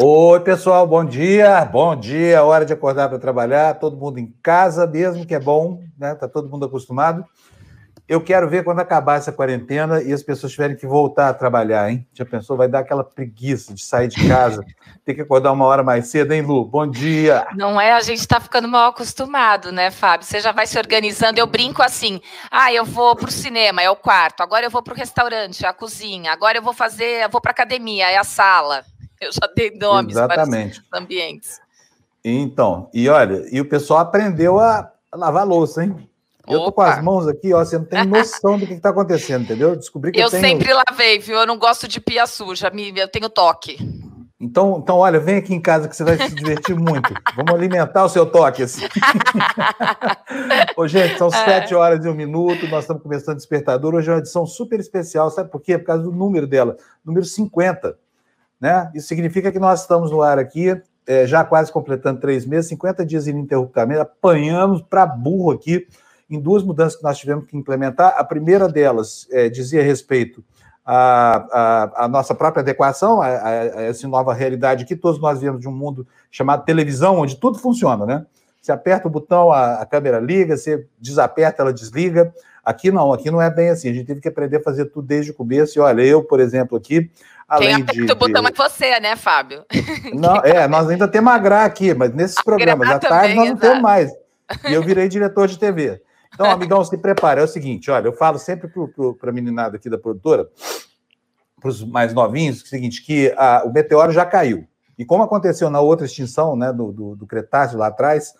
Oi, pessoal, bom dia. Bom dia, hora de acordar para trabalhar. Todo mundo em casa mesmo, que é bom, né? Tá todo mundo acostumado. Eu quero ver quando acabar essa quarentena e as pessoas tiverem que voltar a trabalhar, hein? Já pensou? Vai dar aquela preguiça de sair de casa, ter que acordar uma hora mais cedo, hein, Lu? Bom dia! Não é? A gente está ficando mal acostumado, né, Fábio? Você já vai se organizando. Eu brinco assim: ah, eu vou para o cinema, é o quarto. Agora eu vou para o restaurante, é a cozinha. Agora eu vou fazer, eu vou para academia, é a sala. Eu já dei nomes Exatamente. para os ambientes. Então, e olha, e o pessoal aprendeu a lavar louça, hein? Eu tô com as mãos aqui, ó, você não tem noção do que está acontecendo, entendeu? Descobri que eu, eu tenho... sempre lavei, viu? Eu não gosto de pia suja, eu tenho toque. Então, então, olha, vem aqui em casa que você vai se divertir muito. Vamos alimentar o seu toque. Assim. Ô, gente, são é. sete horas e um minuto, nós estamos começando o Despertador. Hoje é uma edição super especial, sabe por quê? Por causa do número dela, número 50. Né? Isso significa que nós estamos no ar aqui, é, já quase completando três meses, 50 dias ininterruptamente, apanhamos para burro aqui em duas mudanças que nós tivemos que implementar. A primeira delas é, dizia respeito à, à, à, nossa própria adequação a, a, essa nova realidade que todos nós vivemos de um mundo chamado televisão, onde tudo funciona, né? Você aperta o botão, a, a câmera liga, você desaperta, ela desliga. Aqui não, aqui não é bem assim. A gente teve que aprender a fazer tudo desde o começo. E olha, eu, por exemplo, aqui. Além Quem aperta de, o botão de... é você, né, Fábio? Não, é, nós ainda temos a Gra aqui, mas nesses programas, à tarde nós não exato. temos mais. E eu virei diretor de TV. Então, amigão, se prepara. É o seguinte, olha, eu falo sempre para a meninada aqui da produtora, para os mais novinhos, é o seguinte, que a, o meteoro já caiu. E como aconteceu na outra extinção, né, do, do, do Cretáceo lá atrás,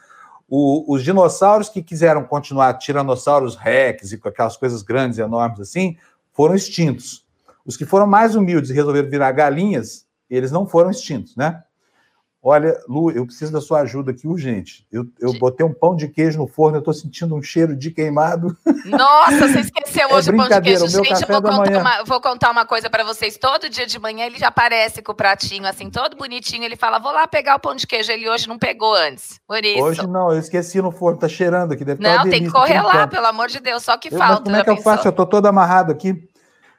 o, os dinossauros que quiseram continuar tiranossauros rex e com aquelas coisas grandes e enormes assim, foram extintos. Os que foram mais humildes e resolveram virar galinhas, eles não foram extintos, né? Olha, Lu, eu preciso da sua ajuda aqui urgente. Eu, eu botei um pão de queijo no forno, eu estou sentindo um cheiro de queimado. Nossa, você esqueceu é hoje é o pão de queijo. Gente, eu vou contar, uma, vou contar, uma, coisa para vocês. Todo dia de manhã ele já aparece com o pratinho, assim, todo bonitinho. Ele fala: vou lá pegar o pão de queijo. Ele hoje não pegou antes. Por isso. Hoje não, eu esqueci no forno, tá cheirando aqui. Deve não, tem que correr lá, pelo amor de Deus, só que eu, falta. Como é que eu faço? Eu tô todo amarrado aqui.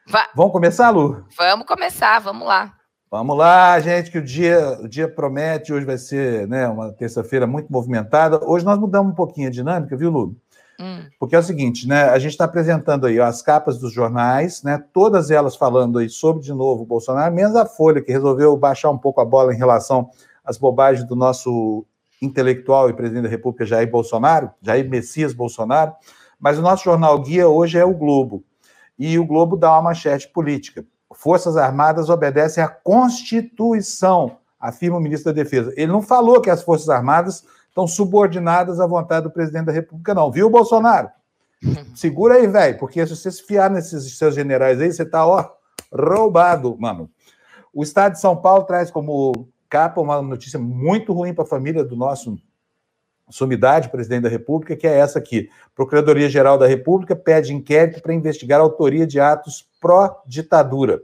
Va Vamos começar, Lu? Vamos começar, vamos lá. Vamos lá, gente, que o dia, o dia promete. Hoje vai ser né, uma terça-feira muito movimentada. Hoje nós mudamos um pouquinho a dinâmica, viu, Lu? Hum. Porque é o seguinte, né? A gente está apresentando aí ó, as capas dos jornais, né? Todas elas falando aí sobre de novo o Bolsonaro, menos a Folha, que resolveu baixar um pouco a bola em relação às bobagens do nosso intelectual e presidente da República, Jair Bolsonaro, Jair Messias Bolsonaro. Mas o nosso jornal guia hoje é o Globo. E o Globo dá uma manchete política. Forças Armadas obedecem à Constituição, afirma o ministro da Defesa. Ele não falou que as Forças Armadas estão subordinadas à vontade do presidente da República, não. Viu, Bolsonaro? Segura aí, velho, porque se você se fiar nesses seus generais aí, você tá, ó, roubado, mano. O Estado de São Paulo traz como capa uma notícia muito ruim para a família do nosso sumidade, presidente da República, que é essa aqui. Procuradoria-Geral da República pede inquérito para investigar a autoria de atos pró-ditadura.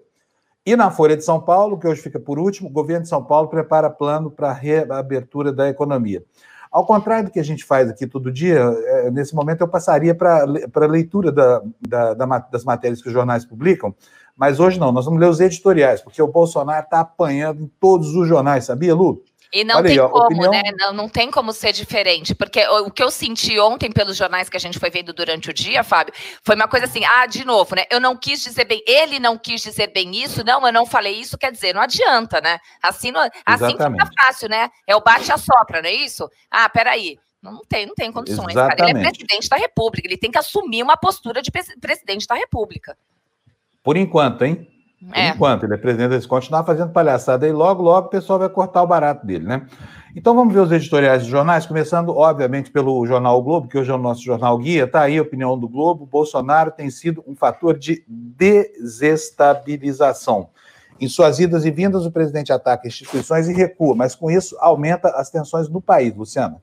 E na Folha de São Paulo, que hoje fica por último, o governo de São Paulo prepara plano para a reabertura da economia. Ao contrário do que a gente faz aqui todo dia, é, nesse momento eu passaria para a leitura da, da, da, das matérias que os jornais publicam, mas hoje não, nós vamos ler os editoriais, porque o Bolsonaro está apanhando em todos os jornais, sabia, Lu? E não Olha tem aí, como, opinião... né? Não, não tem como ser diferente, porque o, o, que eu senti ontem pelos jornais que a gente foi vendo durante o dia, Fábio, foi uma coisa assim: ah, de novo, né? Eu não quis dizer bem, ele não quis dizer bem isso, não, eu não falei isso, quer dizer, não adianta, né? Assim, não, assim fica fácil, né? É o bate-a-sopra, não é isso? Ah, peraí. Não tem, não tem condições, Exatamente. cara. Ele é presidente da República, ele tem que assumir uma postura de presidente da República. Por enquanto, hein? É. enquanto, ele é presidente, se continuar fazendo palhaçada aí, logo, logo o pessoal vai cortar o barato dele, né? Então vamos ver os editoriais de jornais, começando, obviamente, pelo jornal o Globo, que hoje é o nosso jornal guia, tá aí a opinião do Globo. Bolsonaro tem sido um fator de desestabilização. Em suas idas e vindas, o presidente ataca instituições e recua, mas com isso aumenta as tensões no país, Luciana.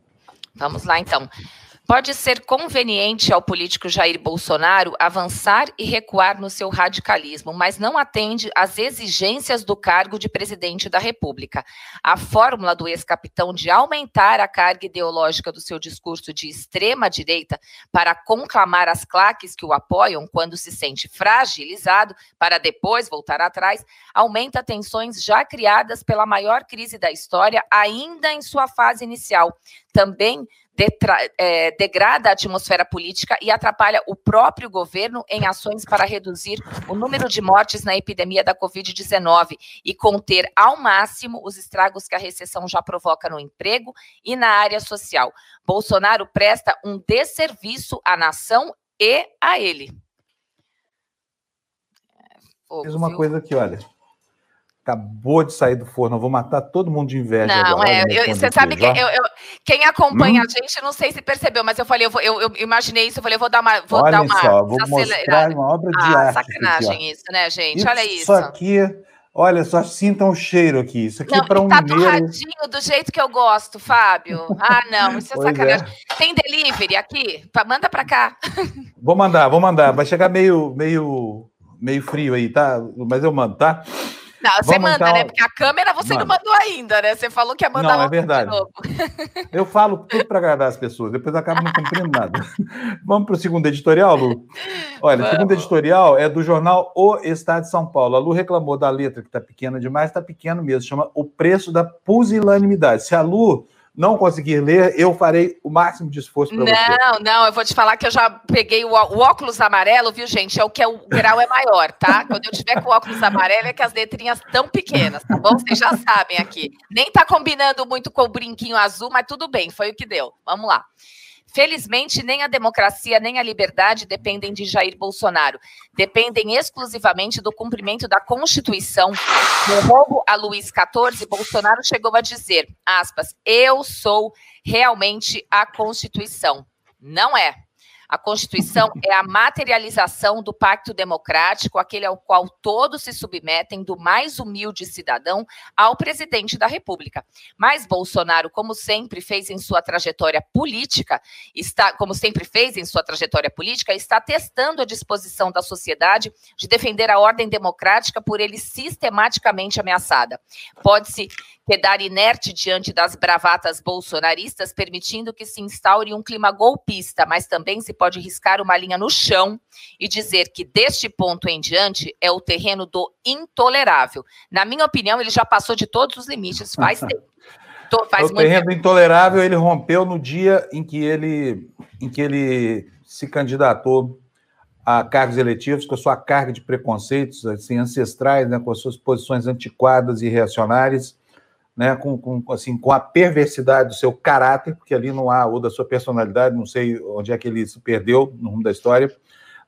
Vamos lá, então. Pode ser conveniente ao político Jair Bolsonaro avançar e recuar no seu radicalismo, mas não atende às exigências do cargo de presidente da República. A fórmula do ex-capitão de aumentar a carga ideológica do seu discurso de extrema direita para conclamar as claques que o apoiam quando se sente fragilizado, para depois voltar atrás, aumenta tensões já criadas pela maior crise da história, ainda em sua fase inicial. Também é, degrada a atmosfera política e atrapalha o próprio governo em ações para reduzir o número de mortes na epidemia da Covid-19 e conter ao máximo os estragos que a recessão já provoca no emprego e na área social. Bolsonaro presta um desserviço à nação e a ele. Fiz uma coisa aqui, olha. Acabou de sair do forno, eu vou matar todo mundo de inveja. Não, agora, é, eu, você sabe que eu, eu, quem acompanha hum? a gente, não sei se percebeu, mas eu falei, eu, vou, eu, eu imaginei isso, eu falei, eu vou dar uma. Vou Olha dar uma só, vou mostrar uma obra de ah, arte. Sacanagem aqui, isso, né, gente? Isso Olha isso. Isso aqui, olha, só sintam o cheiro aqui. Isso aqui não, para um tá torradinho do jeito que eu gosto, Fábio. Ah, não, isso é pois sacanagem. É. Tem delivery aqui? Manda para cá. Vou mandar, vou mandar. Vai chegar meio, meio, meio frio aí, tá? Mas eu mando, tá? Não, você manda, então... né? Porque a câmera você Mano. não mandou ainda, né? Você falou que ia mandar Não, é verdade. Eu falo tudo para agradar as pessoas, depois acabo não cumprindo nada. Vamos para o segundo editorial, Lu? Olha, Vamos. o segundo editorial é do jornal O Estado de São Paulo. A Lu reclamou da letra que está pequena demais, está pequeno mesmo. Chama O Preço da Pusilanimidade. Se a Lu não conseguir ler, eu farei o máximo de esforço para você. Não, não, eu vou te falar que eu já peguei o, o, óculos amarelo, viu, gente? É o que é, o grau é maior, tá? Quando eu tiver com o óculos amarelo é que as letrinhas tão pequenas, tá bom? Vocês já sabem aqui. Nem tá combinando muito com o brinquinho azul, mas tudo bem, foi o que deu. Vamos lá. Felizmente, nem a democracia nem a liberdade dependem de Jair Bolsonaro. Dependem exclusivamente do cumprimento da Constituição. No roubo a Luiz XIV, Bolsonaro chegou a dizer, aspas, eu sou realmente a Constituição. Não é. A Constituição é a materialização do pacto democrático, aquele ao qual todos se submetem, do mais humilde cidadão ao presidente da República. Mas Bolsonaro, como sempre fez em sua trajetória política, está, como sempre fez em sua trajetória política, está testando a disposição da sociedade de defender a ordem democrática por ele sistematicamente ameaçada. Pode-se quedar inerte diante das bravatas bolsonaristas, permitindo que se instaure um clima golpista, mas também se pode riscar uma linha no chão e dizer que deste ponto em diante é o terreno do intolerável. Na minha opinião, ele já passou de todos os limites faz tempo. Faz o terreno tempo. intolerável ele rompeu no dia em que ele, em que ele se candidatou a cargos eletivos com a sua carga de preconceitos assim, ancestrais, né, com as suas posições antiquadas e reacionárias né, com, com, assim, com a perversidade do seu caráter, porque ali não há, ou da sua personalidade, não sei onde é que ele se perdeu no rumo da história,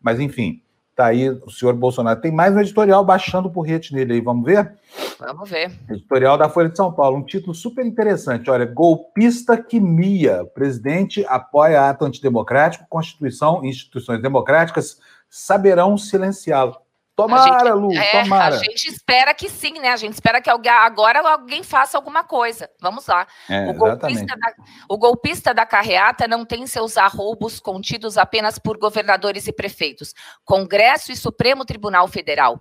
mas enfim, tá aí o senhor Bolsonaro. Tem mais um editorial baixando o porrete nele aí, vamos ver? Vamos ver. Editorial da Folha de São Paulo, um título super interessante. Olha, golpista que mia. Presidente apoia ato antidemocrático, Constituição e instituições democráticas saberão silenciá-lo. Tomara, gente, Lu, é, tomara. A gente espera que sim, né? A gente espera que alguém, agora alguém faça alguma coisa. Vamos lá. É, o, golpista da, o, golpista da, carreata não tem seus arroubos contidos apenas por governadores e prefeitos. Congresso e Supremo Tribunal Federal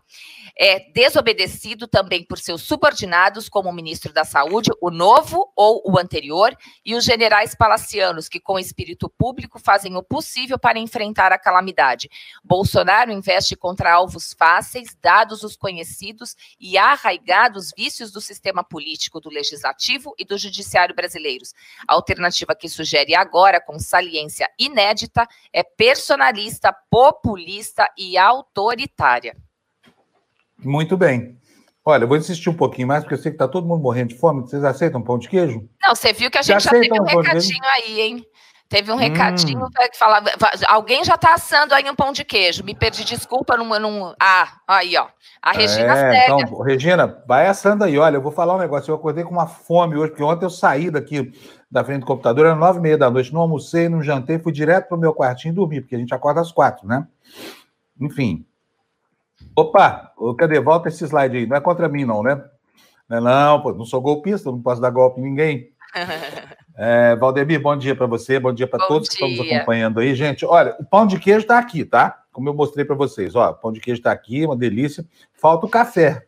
é desobedecido também por seus subordinados, como o ministro da Saúde, o novo ou o anterior, e os generais palacianos, que, com espírito público, fazem o possível para enfrentar a calamidade. Bolsonaro investe contra alvos fáceis, dados os conhecidos e arraigados vícios do sistema político, do legislativo e do judiciário brasileiros. A alternativa que sugere agora, com saliência inédita, é personalista, populista e autoritária. Muito bem. Olha, eu vou insistir um pouquinho mais, porque eu sei que está todo mundo morrendo de fome. Vocês aceitam pão de queijo? Não, você viu que a gente já, já teve um recadinho aí, hein? Teve um recadinho hum. que falava. Alguém já está assando aí um pão de queijo. Me perdi, desculpa. Num, num... Ah, aí, ó. A Regina é, Então, Regina, vai assando aí. Olha, eu vou falar um negócio. Eu acordei com uma fome hoje, porque ontem eu saí daqui da frente do computador, era nove e meia da noite. Não almocei, não jantei, fui direto para o meu quartinho e dormi, porque a gente acorda às quatro, né? Enfim, Opa, cadê? Volta esse slide aí. Não é contra mim, não, né? Não, é não, pô, não sou golpista, não posso dar golpe em ninguém. É, Valdemir, bom dia para você, bom dia para todos dia. que estamos acompanhando aí. Gente, olha, o pão de queijo está aqui, tá? Como eu mostrei para vocês. Ó, o pão de queijo está aqui, uma delícia. Falta o café.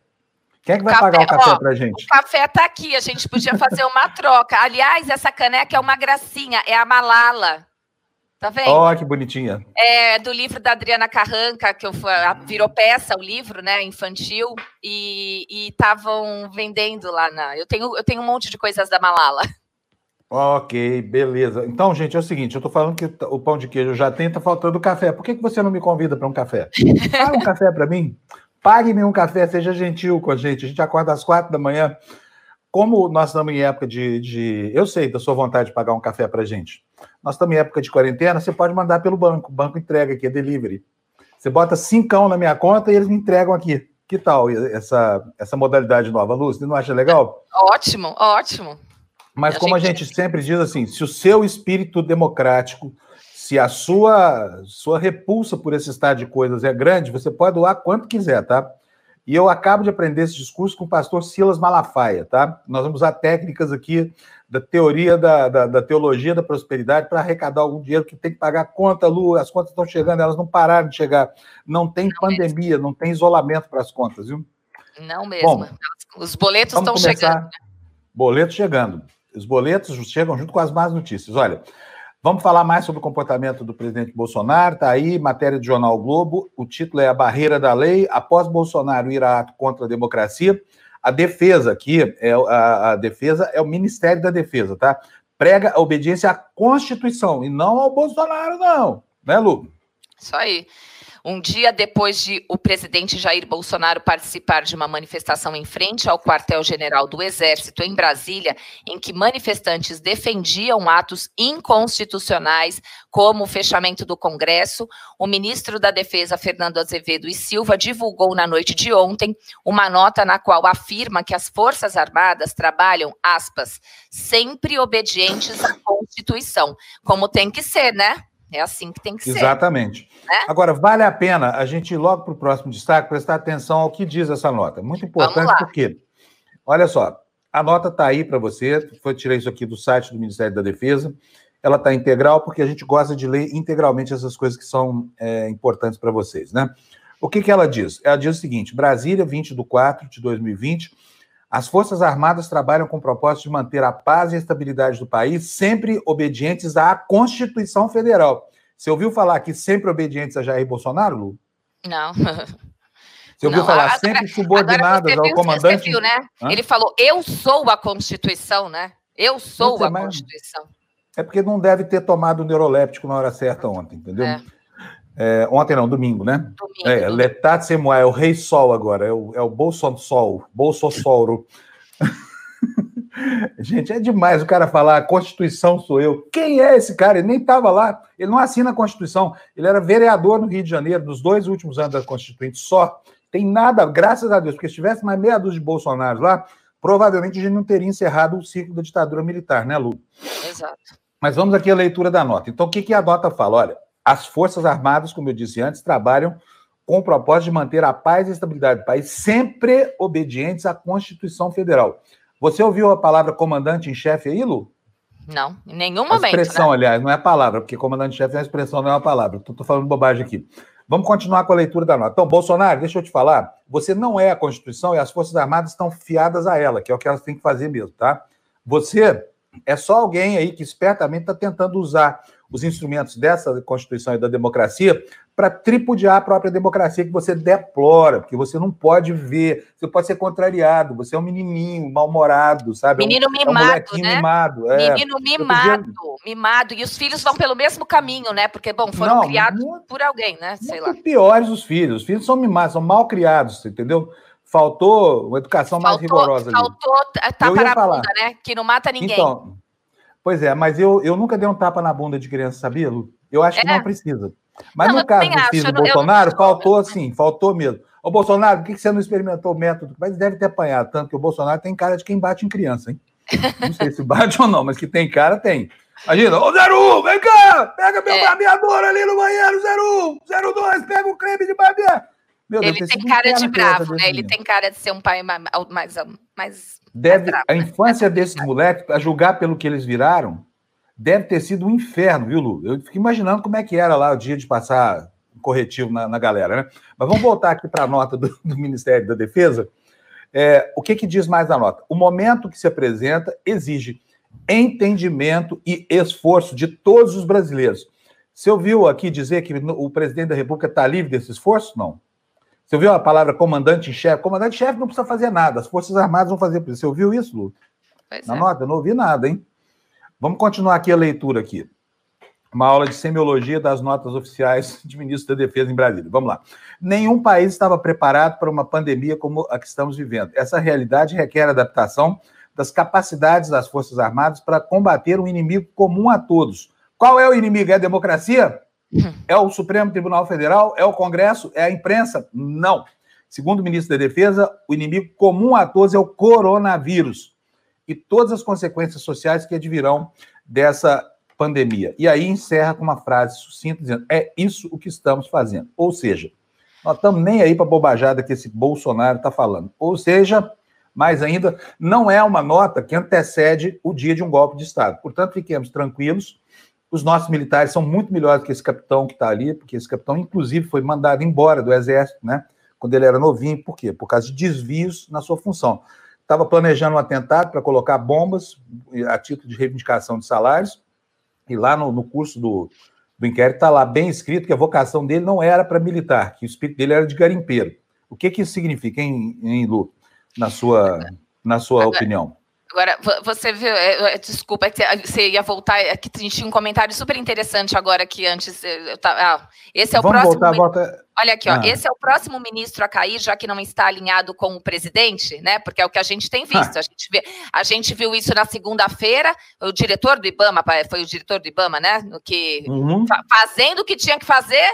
Quem é que vai café, pagar o café para gente? O café está aqui, a gente podia fazer uma troca. Aliás, essa caneca é uma gracinha, é a Malala. Tá vendo? Ó, oh, que bonitinha. É do livro da Adriana Carranca, que eu, virou peça o livro, né, infantil, e estavam vendendo lá na. Eu tenho, eu tenho um monte de coisas da Malala. Ok, beleza. Então, gente, é o seguinte: eu tô falando que o pão de queijo já tem, tá faltando café. Por que, que você não me convida para um café? Paga um café para mim. Pague-me um café, seja gentil com a gente. A gente acorda às quatro da manhã. Como nós estamos em época de, de. Eu sei da sua vontade de pagar um café para gente. Nós estamos em época de quarentena, você pode mandar pelo banco. O banco entrega aqui, é delivery. Você bota cincão na minha conta e eles me entregam aqui. Que tal essa, essa modalidade nova, Lúcia? Não acha legal? Ótimo, ótimo. Mas a como a gente sempre diz assim, se o seu espírito democrático, se a sua sua repulsa por esse estado de coisas é grande, você pode doar quanto quiser, tá? E eu acabo de aprender esse discurso com o pastor Silas Malafaia, tá? Nós vamos usar técnicas aqui da teoria da, da, da teologia da prosperidade para arrecadar algum dinheiro que tem que pagar conta, Lu, as contas estão chegando, elas não pararam de chegar. Não tem não pandemia, mesmo. não tem isolamento para as contas, viu? Não mesmo. Bom, Os boletos estão chegando. Né? Boletos chegando. Os boletos chegam junto com as más notícias. Olha, vamos falar mais sobre o comportamento do presidente Bolsonaro. Está aí, matéria do Jornal Globo. O título é A Barreira da Lei. Após Bolsonaro ir a ato contra a democracia, a defesa aqui, é, a, a defesa é o Ministério da Defesa, tá? Prega a obediência à Constituição e não ao Bolsonaro, não. Né, Lu? Isso aí. Um dia depois de o presidente Jair Bolsonaro participar de uma manifestação em frente ao quartel-general do Exército em Brasília, em que manifestantes defendiam atos inconstitucionais, como o fechamento do Congresso, o ministro da Defesa, Fernando Azevedo e Silva, divulgou na noite de ontem uma nota na qual afirma que as Forças Armadas trabalham, aspas, sempre obedientes à Constituição, como tem que ser, né? É assim que tem que ser. Exatamente. Né? Agora, vale a pena a gente ir logo para o próximo destaque, prestar atenção ao que diz essa nota. Muito importante porque, olha só, a nota está aí para você, foi tirei isso aqui do site do Ministério da Defesa. Ela está integral porque a gente gosta de ler integralmente essas coisas que são é, importantes para vocês, né? O que, que ela diz? Ela diz o seguinte: Brasília, 20 de 4 de 2020 as Forças Armadas trabalham com o propósito de manter a paz e a estabilidade do país, sempre obedientes à Constituição Federal. Você ouviu falar aqui sempre obedientes a Jair Bolsonaro, Lu? Não. Você ouviu não, falar agora, sempre subordinadas ao comandante? Viu, né? Ele falou: Eu sou a Constituição, né? Eu sou a Constituição. É porque não deve ter tomado o neuroléptico na hora certa ontem, entendeu? É. É, ontem não, domingo, né? Domingo. É, Letat Semuá, é o Rei Sol agora, é o, é o Bolson Sol, Bolsossoro. Gente, é demais o cara falar, a Constituição sou eu. Quem é esse cara? Ele nem estava lá, ele não assina a Constituição. Ele era vereador no Rio de Janeiro, nos dois últimos anos da Constituinte, só. Tem nada, graças a Deus, porque se tivesse mais meia dúzia de Bolsonaros lá, provavelmente a gente não teria encerrado o ciclo da ditadura militar, né, Lu? Exato. Mas vamos aqui à leitura da nota. Então, o que, que a nota fala? Olha, as Forças Armadas, como eu disse antes, trabalham com o propósito de manter a paz e a estabilidade do país, sempre obedientes à Constituição Federal. Você ouviu a palavra comandante em chefe aí, Lu? Não, em nenhum momento. A expressão, né? aliás, não é a palavra, porque comandante em chefe é uma expressão, não é uma palavra. Estou falando bobagem aqui. Vamos continuar com a leitura da nota. Então, Bolsonaro, deixa eu te falar, você não é a Constituição e as Forças Armadas estão fiadas a ela, que é o que elas têm que fazer mesmo, tá? Você é só alguém aí que espertamente está tentando usar os instrumentos dessa Constituição e da democracia para tripudiar a própria democracia que você deplora, porque você não pode ver, você pode ser contrariado, você é um menininho mal-humorado, sabe? Menino é um, mimado, é um né? mimado. É. Menino mimado, podia... mimado. E os filhos vão pelo mesmo caminho, né? Porque, bom, foram não, criados muito, por alguém, né? Sei lá. piores os filhos. Os filhos são mimados, são mal criados, entendeu? Faltou uma educação faltou, mais rigorosa. Faltou ali. tapa na bunda, né? Que não mata ninguém. Então, Pois é, mas eu, eu nunca dei um tapa na bunda de criança, sabia, Lu? Eu acho é. que não precisa. Mas não, no caso do filho do Bolsonaro, não... faltou assim, faltou mesmo. Ô, Bolsonaro, por que você não experimentou o método? Mas deve ter apanhado, tanto que o Bolsonaro tem cara de quem bate em criança, hein? Não sei se bate ou não, mas que tem cara, tem. Imagina, ô 01, vem cá, pega meu é. barbeador ali no banheiro, 01, 02, pega o creme de barbear. Meu ele Deus, tem cara de bravo, né? Ele tem cara de ser um pai mais, mais deve, a infância desses moleques, a julgar pelo que eles viraram, deve ter sido um inferno, viu, Lu? Eu fico imaginando como é que era lá o dia de passar corretivo na, na galera, né? Mas vamos voltar aqui para a nota do, do, Ministério da Defesa. É, o que, que diz mais na nota? O momento que se apresenta exige entendimento e esforço de todos os brasileiros. Você ouviu aqui dizer que o presidente da República está livre desse esforço? Não. Você ouviu a palavra comandante-chefe? Comandante-chefe não precisa fazer nada, as Forças Armadas vão fazer isso. Você ouviu isso, Lu? Pois Na é. nota? Eu não ouvi nada, hein? Vamos continuar aqui a leitura aqui. Uma aula de semiologia das notas oficiais de ministro da Defesa em Brasília. Vamos lá. Nenhum país estava preparado para uma pandemia como a que estamos vivendo. Essa realidade requer adaptação das capacidades das Forças Armadas para combater um inimigo comum a todos. Qual é o inimigo? É a democracia? É o Supremo Tribunal Federal? É o Congresso? É a imprensa? Não. Segundo o ministro da Defesa, o inimigo comum a todos é o coronavírus e todas as consequências sociais que advirão dessa pandemia. E aí encerra com uma frase sucinta dizendo: é isso o que estamos fazendo. Ou seja, nós estamos nem aí para a bobajada que esse Bolsonaro está falando. Ou seja, mais ainda, não é uma nota que antecede o dia de um golpe de Estado. Portanto, fiquemos tranquilos. Os nossos militares são muito melhores que esse capitão que está ali, porque esse capitão, inclusive, foi mandado embora do Exército, né? Quando ele era novinho. Por quê? Por causa de desvios na sua função. Estava planejando um atentado para colocar bombas a título de reivindicação de salários. E lá no, no curso do, do inquérito está lá bem escrito que a vocação dele não era para militar, que o espírito dele era de garimpeiro. O que, que isso significa, em, em Lu? na sua, na sua Agora, opinião? Agora, você viu, é, é, desculpa, é você ia voltar, que tinha um comentário super interessante agora que antes. Eu tava, ah, esse é o Vamos próximo. Voltar, volta... Olha aqui, ah. ó, esse é o próximo ministro a cair, já que não está alinhado com o presidente, né? Porque é o que a gente tem visto. Ah. A, gente vê, a gente viu isso na segunda-feira, o diretor do Ibama, foi o diretor do Ibama, né? Que, uhum. fazendo o que tinha que fazer,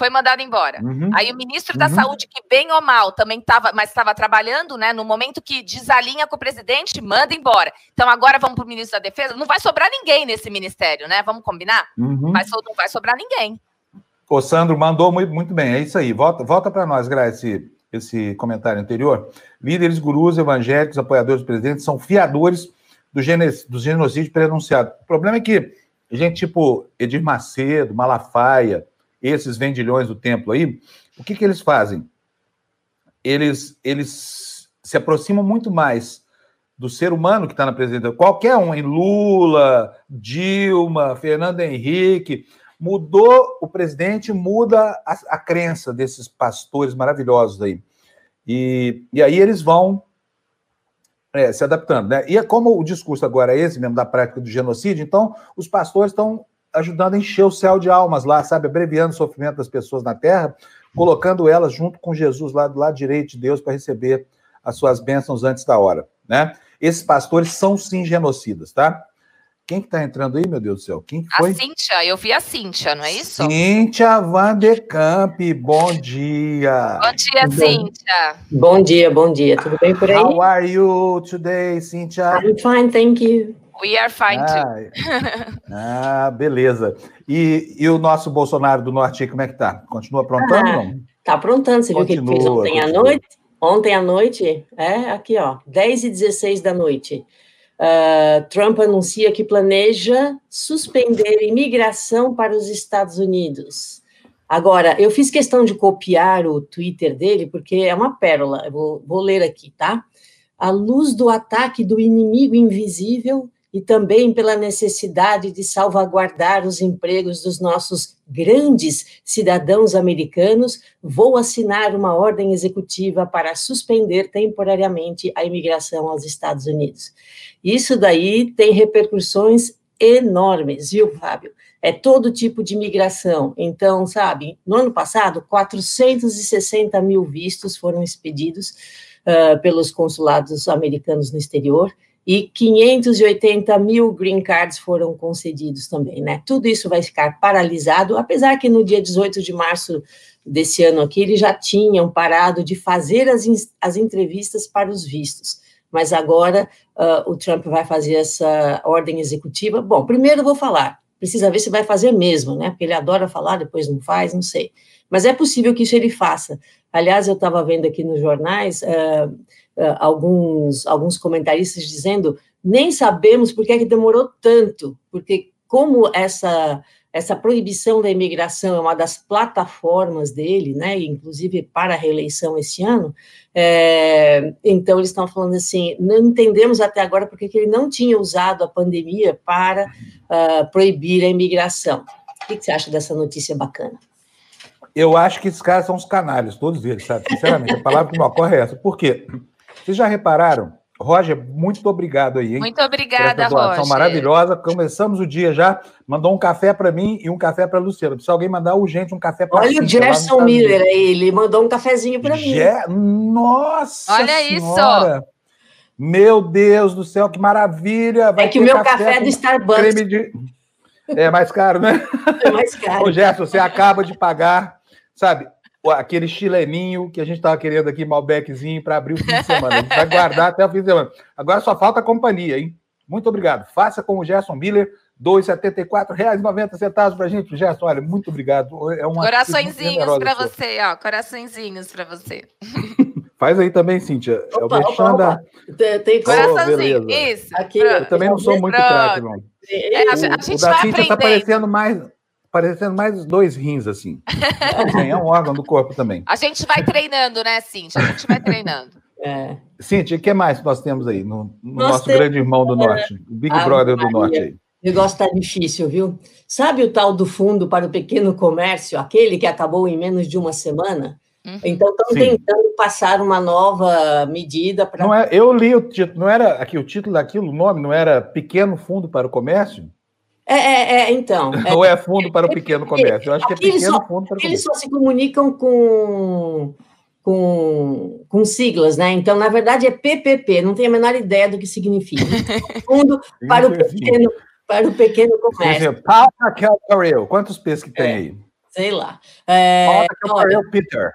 foi mandado embora. Uhum. Aí o ministro da uhum. Saúde, que bem ou mal também estava, mas estava trabalhando, né? No momento que desalinha com o presidente, manda embora. Então agora vamos para o ministro da Defesa. Não vai sobrar ninguém nesse ministério, né? Vamos combinar? Uhum. Mas não vai sobrar ninguém. O Sandro mandou muito, muito bem. É isso aí. Volta, volta para nós, Gra, esse, esse comentário anterior. Líderes, gurus, evangélicos, apoiadores do presidente são fiadores do, do genocídio prenunciado. O problema é que gente tipo Edir Macedo, Malafaia, esses vendilhões do templo aí, o que, que eles fazem? Eles, eles se aproximam muito mais do ser humano que está na presidência. Qualquer um, em Lula, Dilma, Fernando Henrique, mudou o presidente, muda a, a crença desses pastores maravilhosos aí. E, e aí eles vão é, se adaptando, né? E é como o discurso agora é esse mesmo da prática do genocídio, então os pastores estão ajudando a encher o céu de almas lá, sabe? Abreviando o sofrimento das pessoas na terra, colocando elas junto com Jesus lá do lado direito de Deus para receber as suas bênçãos antes da hora, né? Esses pastores são sim genocidas, tá? Quem que tá entrando aí, meu Deus do céu? Quem que foi? A Cíntia, eu vi a Cíntia, não é isso? Cíntia Van de Camp, bom dia. Bom dia, bom, Cíntia. Bom dia, bom dia. Tudo bem por aí? How are you today, Cíntia? I'm fine, thank you. We are fine too. ah, beleza. E, e o nosso Bolsonaro do Norte, como é que tá? Continua aprontando? Ah, não? Tá aprontando. Você continua, viu o que ele fez ontem continua. à noite? Ontem à noite, é aqui, ó, 10 e 16 da noite. Uh, Trump anuncia que planeja suspender imigração para os Estados Unidos. Agora, eu fiz questão de copiar o Twitter dele, porque é uma pérola. Eu vou, vou ler aqui, tá? À luz do ataque do inimigo invisível, e também pela necessidade de salvaguardar os empregos dos nossos grandes cidadãos americanos, vou assinar uma ordem executiva para suspender temporariamente a imigração aos Estados Unidos. Isso daí tem repercussões enormes, viu, Fábio? É todo tipo de imigração. Então, sabe, no ano passado, 460 mil vistos foram expedidos uh, pelos consulados americanos no exterior e 580 mil green cards foram concedidos também, né? Tudo isso vai ficar paralisado, apesar que no dia 18 de março desse ano aqui eles já tinham parado de fazer as, as entrevistas para os vistos. Mas agora uh, o Trump vai fazer essa ordem executiva. Bom, primeiro vou falar, precisa ver se vai fazer mesmo, né? Porque ele adora falar, depois não faz, não sei. Mas é possível que isso ele faça. Aliás, eu estava vendo aqui nos jornais. Uh, alguns, alguns comentaristas dizendo nem sabemos por que, é que demorou tanto, porque como essa essa proibição da imigração é uma das plataformas dele, né, inclusive para a reeleição esse ano, é, então eles estão falando assim, não entendemos até agora porque que ele não tinha usado a pandemia para uh, proibir a imigração. O que, que você acha dessa notícia bacana? Eu acho que esses caras são os canalhas, todos eles, sabe? Sinceramente, a palavra que me ocorre é essa. Por quê? Vocês já repararam Roger, muito obrigado aí, hein? Muito obrigada, Roger. maravilhosa. Começamos o dia já. Mandou um café para mim e um café para Luciana. Precisa alguém mandar urgente um café para Olha o Gerson Miller aí, ele mandou um cafezinho para mim. Nossa Olha senhora. isso. Meu Deus do céu, que maravilha! Vai é que o meu café, café é do Starbucks. De... É mais caro, né? É mais caro. Ô, Gerson, você acaba de pagar, sabe? Aquele chileninho que a gente estava querendo aqui, Malbeczinho, para abrir o fim de semana. A gente vai guardar até o fim de semana. Agora só falta a companhia, hein? Muito obrigado. Faça com o Gerson Miller, R$ 2,74,90 para a gente. Gerson, olha, muito obrigado. É uma Coraçõezinhos para você, ó. Coraçõezinhos para você. Faz aí também, Cíntia. Opa, é o opa, opa. Tem coraçãozinho. Oh, Isso. Aqui, eu também não sou muito craque, não. É, a, a gente o da Cíntia está parecendo mais parecendo mais dois rins, assim. é um órgão do corpo também. A gente vai treinando, né, Cintia? A gente vai treinando. É. Cintia, o que mais nós temos aí no, no nosso temos, grande irmão do Norte, o Big Brother do Norte aí? O negócio está difícil, viu? Sabe o tal do fundo para o pequeno comércio, aquele que acabou em menos de uma semana? Uhum. Então estão tentando passar uma nova medida para. Não é, eu li o título, não era aqui o título daquilo, o nome não era Pequeno Fundo para o Comércio? É, é, é, então. Ou é fundo para o pequeno comércio? Eu acho que é pequeno só, fundo para o comércio. Eles só se comunicam com, com, com siglas, né? Então, na verdade, é PPP, não tenho a menor ideia do que significa. Fundo para o pequeno, para o pequeno comércio. Paula Kelcarel, quantos P's que tem é, aí? Sei lá. É, Paula Peter.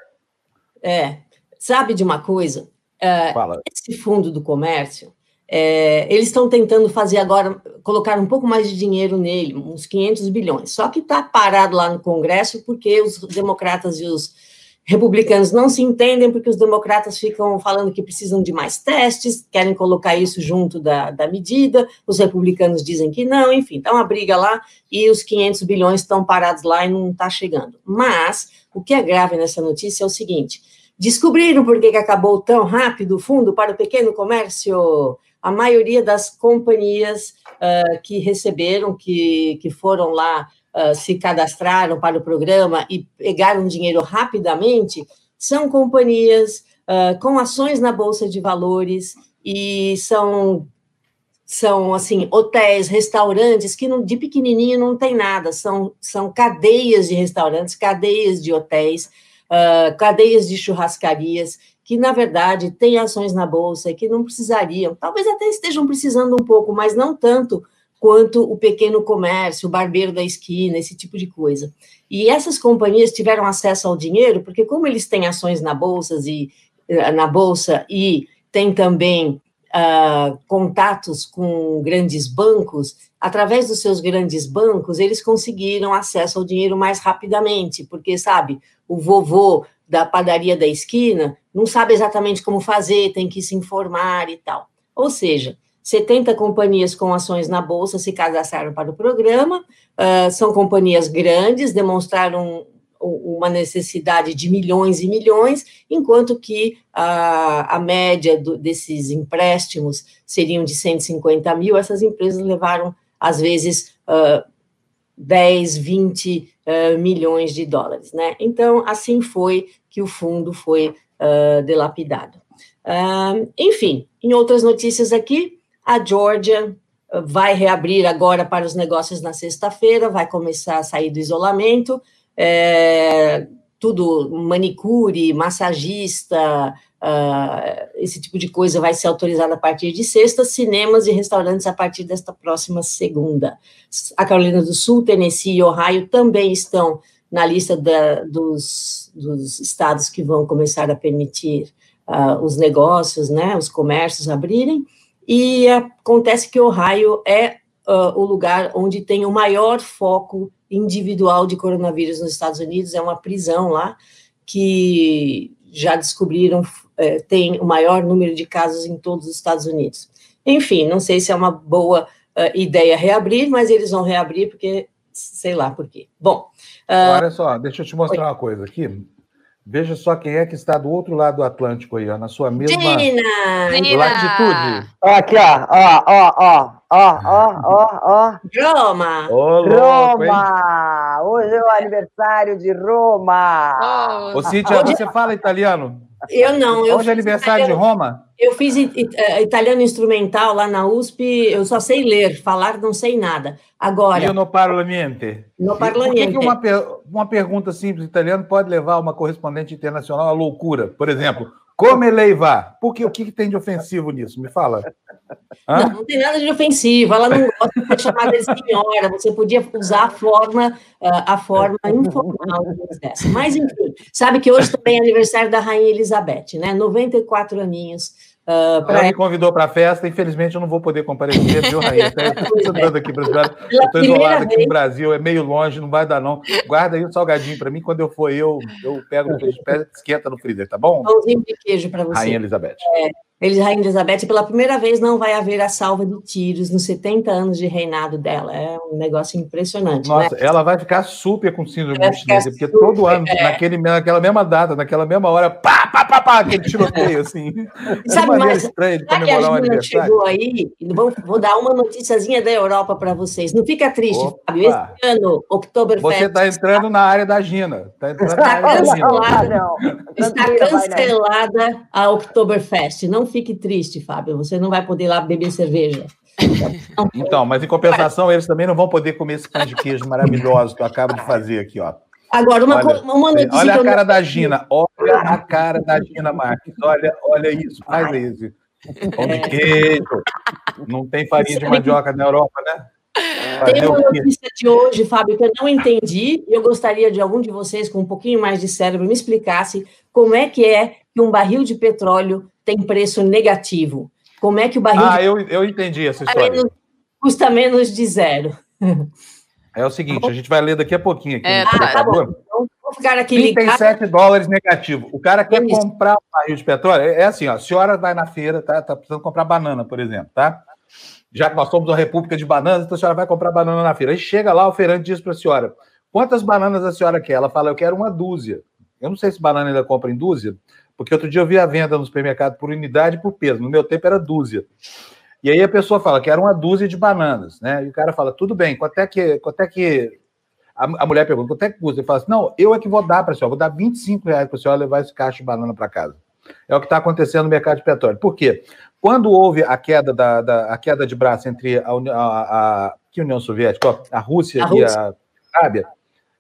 É, sabe de uma coisa? É. Esse fundo do comércio, é, eles estão tentando fazer agora, colocar um pouco mais de dinheiro nele, uns 500 bilhões. Só que está parado lá no Congresso porque os democratas e os republicanos não se entendem, porque os democratas ficam falando que precisam de mais testes, querem colocar isso junto da, da medida, os republicanos dizem que não, enfim, está uma briga lá e os 500 bilhões estão parados lá e não está chegando. Mas o que é grave nessa notícia é o seguinte: descobriram por que acabou tão rápido o fundo para o pequeno comércio a maioria das companhias uh, que receberam, que, que foram lá, uh, se cadastraram para o programa e pegaram dinheiro rapidamente, são companhias uh, com ações na Bolsa de Valores e são são assim hotéis, restaurantes que não, de pequenininho não tem nada, são, são cadeias de restaurantes, cadeias de hotéis, uh, cadeias de churrascarias que, na verdade, têm ações na Bolsa e que não precisariam, talvez até estejam precisando um pouco, mas não tanto quanto o pequeno comércio, o barbeiro da esquina, esse tipo de coisa. E essas companhias tiveram acesso ao dinheiro porque, como eles têm ações na bolsa e, eh, na bolsa e têm também uh, contatos com grandes bancos, através dos seus grandes bancos, eles conseguiram acesso ao dinheiro mais rapidamente, porque, sabe, o vovô da padaria da esquina não sabe exatamente como fazer, tem que se informar e tal. Ou seja, 70 companhias com ações na Bolsa se cadastraram para o programa, uh, são companhias grandes, demonstraram uma necessidade de milhões e milhões, enquanto que a, a média do, desses empréstimos seriam de 150 mil, essas empresas levaram, às vezes, uh, 10, 20 uh, milhões de dólares, né? Então, assim foi que o fundo foi uh, delapidado. Uh, enfim, em outras notícias aqui, a Georgia vai reabrir agora para os negócios na sexta-feira, vai começar a sair do isolamento, é, tudo manicure, massagista, Uh, esse tipo de coisa vai ser autorizado a partir de sexta, cinemas e restaurantes a partir desta próxima segunda. A Carolina do Sul, Tennessee e Ohio também estão na lista da, dos, dos, estados que vão começar a permitir uh, os negócios, né, os comércios abrirem, e acontece que Ohio é uh, o lugar onde tem o maior foco individual de coronavírus nos Estados Unidos, é uma prisão lá, que já descobriram é, tem o maior número de casos em todos os Estados Unidos. Enfim, não sei se é uma boa uh, ideia reabrir, mas eles vão reabrir porque sei lá por quê. Bom. Uh... Olha só, deixa eu te mostrar Oi. uma coisa aqui. Veja só quem é que está do outro lado do Atlântico aí, ó, na sua mesma Gina, latitude. Aqui, ó, ó, ó, ó, ó, ó, ó. Roma! Ô, louco, Roma! Hoje é o aniversário de Roma! Ô, Cíntia, você fala italiano? Eu não. Eu Hoje é aniversário de Roma? Eu fiz eh, italiano instrumental lá na USP, eu só sei ler, falar não sei nada. Agora. Eu não parlo niente. Não parlo niente. Por que, uma, uma pergunta simples italiano pode levar uma correspondente internacional à loucura? Por exemplo, como lei vá? Porque o que, que, tem de ofensivo nisso? Me fala. Não, não, tem nada de ofensivo. Ela não gosta de ser chamada de senhora. Você podia usar a forma, ah, a forma informal dessa. Mas, enfim, sabe que hoje também é aniversário da Rainha Elizabeth, né? 94 aninhos. Uh, ela me convidou para a festa, infelizmente eu não vou poder comparecer, viu, Rainha? Estou aqui para estou isolado aqui no Brasil, é meio longe, não vai dar não. Guarda aí o um salgadinho para mim, quando eu for eu, eu pego no peixe esquenta no freezer, tá bom? Pãozinho de queijo para você. Rainha Elizabeth. É, eles, Rainha Elizabeth, pela primeira vez não vai haver a salva de tiros nos 70 anos de reinado dela. É um negócio impressionante. Nossa, né? ela vai ficar super com síndrome de chinesa, porque super, todo ano, é. naquele, naquela mesma data, naquela mesma hora, pá, pá, pá, pá, aquele tiroteio, assim. Sabe, mas estranha de comemorar um aniversário. chegou aí, vou, vou dar uma noticiazinha da Europa para vocês. Não fica triste, Opa. Fábio. Esse ano, Oktoberfest... Você está entrando na área da Gina. Está entrando está na área da Gina. Está cancelada a Oktoberfest. Não fique triste, Fábio, você não vai poder lá beber cerveja. Então, mas em compensação, eles também não vão poder comer esse pão de queijo maravilhoso que eu acabo de fazer aqui, ó. Agora, uma, olha, uma notícia. Olha a cara da Gina, olha a cara da Gina Marques, olha, olha isso, faz isso. Pão de queijo. Não tem farinha de mandioca na Europa, né? Tem uma notícia de hoje, Fábio, que eu não entendi, e eu gostaria de algum de vocês, com um pouquinho mais de cérebro, me explicasse como é que é que um barril de petróleo tem preço negativo. Como é que o barril. Ah, eu, eu entendi essa história. Menos, custa menos de zero. É o seguinte, a gente vai ler daqui a pouquinho. Aqui é, tá, tá bom. Então, vou ficar aqui 37 ligado. dólares negativo. O cara quer comprar um barril de petróleo. É, é assim, ó, a senhora vai na feira, tá, tá precisando comprar banana, por exemplo, tá? Já que nós somos uma república de bananas, então a senhora vai comprar banana na feira. Aí chega lá, o feirante diz para a senhora: quantas bananas a senhora quer? Ela fala: eu quero uma dúzia. Eu não sei se banana ainda compra em dúzia, porque outro dia eu vi a venda no supermercado por unidade e por peso. No meu tempo era dúzia. E aí a pessoa fala que era uma dúzia de bananas, né? E o cara fala, tudo bem, quanto é que. Quanto é que... A, a mulher pergunta, quanto é que custa? Ele fala assim, não, eu é que vou dar para a senhora, vou dar 25 reais para a senhora levar esse caixa de banana para casa. É o que está acontecendo no mercado de petróleo. Por quê? Quando houve a queda, da, da a queda de braço entre a, a, a, União Soviética, a Rússia, a Rússia. e a Arábia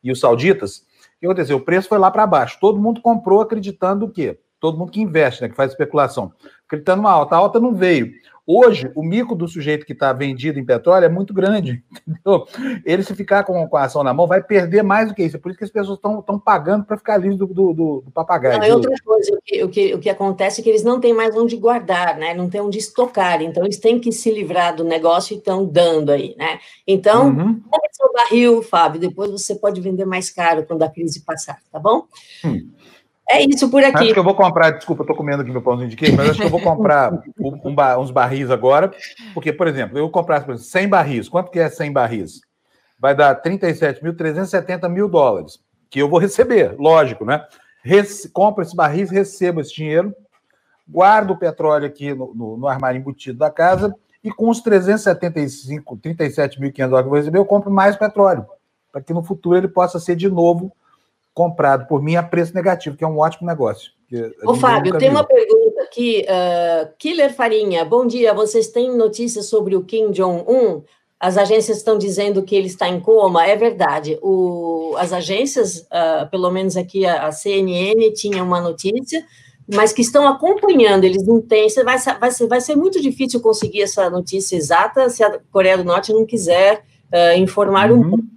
e os sauditas, o que aconteceu? O preço foi lá para baixo. Todo mundo comprou acreditando o quê? Todo mundo que investe, né, que faz especulação, acreditando uma alta. A alta não veio. Hoje, o mico do sujeito que está vendido em petróleo é muito grande. Entendeu? Ele, se ficar com, com a ação na mão, vai perder mais do que isso. É por isso que as pessoas estão pagando para ficar livre do, do, do, papagaio. Não, é outra coisa. O que, o, que, o que acontece é que eles não têm mais onde guardar, né? não têm onde estocar. Então, eles têm que se livrar do negócio e estão dando aí. Né? Então, uhum. seu barril, Fábio. Depois você pode vender mais caro quando a crise passar, tá bom? Hum. É isso por aqui. Acho que eu vou comprar, desculpa, eu tô comendo aqui meu pãozinho de queijo, mas acho que eu vou comprar um, um, uns barris agora, porque, por exemplo, eu por exemplo, 100 barris, quanto que é 100 barris? Vai dar 37.370 mil dólares, que eu vou receber, lógico, né? Rece compro esses barris, recebo esse dinheiro, guardo o petróleo aqui no, no, no armário embutido da casa e com os 375, 37.500 dólares que eu vou receber, eu compro mais petróleo, para que no futuro ele possa ser de novo comprado por mim a preço negativo, que é um ótimo negócio. Ô, Fábio, tem viu. uma pergunta aqui. Uh, Killer Farinha, bom dia. Vocês têm notícias sobre o Kim Jong-un? As agências estão dizendo que ele está em coma. É verdade. O, as agências, uh, pelo menos aqui a, a, CNN, tinha uma notícia, mas que estão acompanhando. Eles não têm. Vai, vai, ser, vai ser muito difícil conseguir essa notícia exata se a Coreia do Norte não quiser uh, informar uhum. um pouco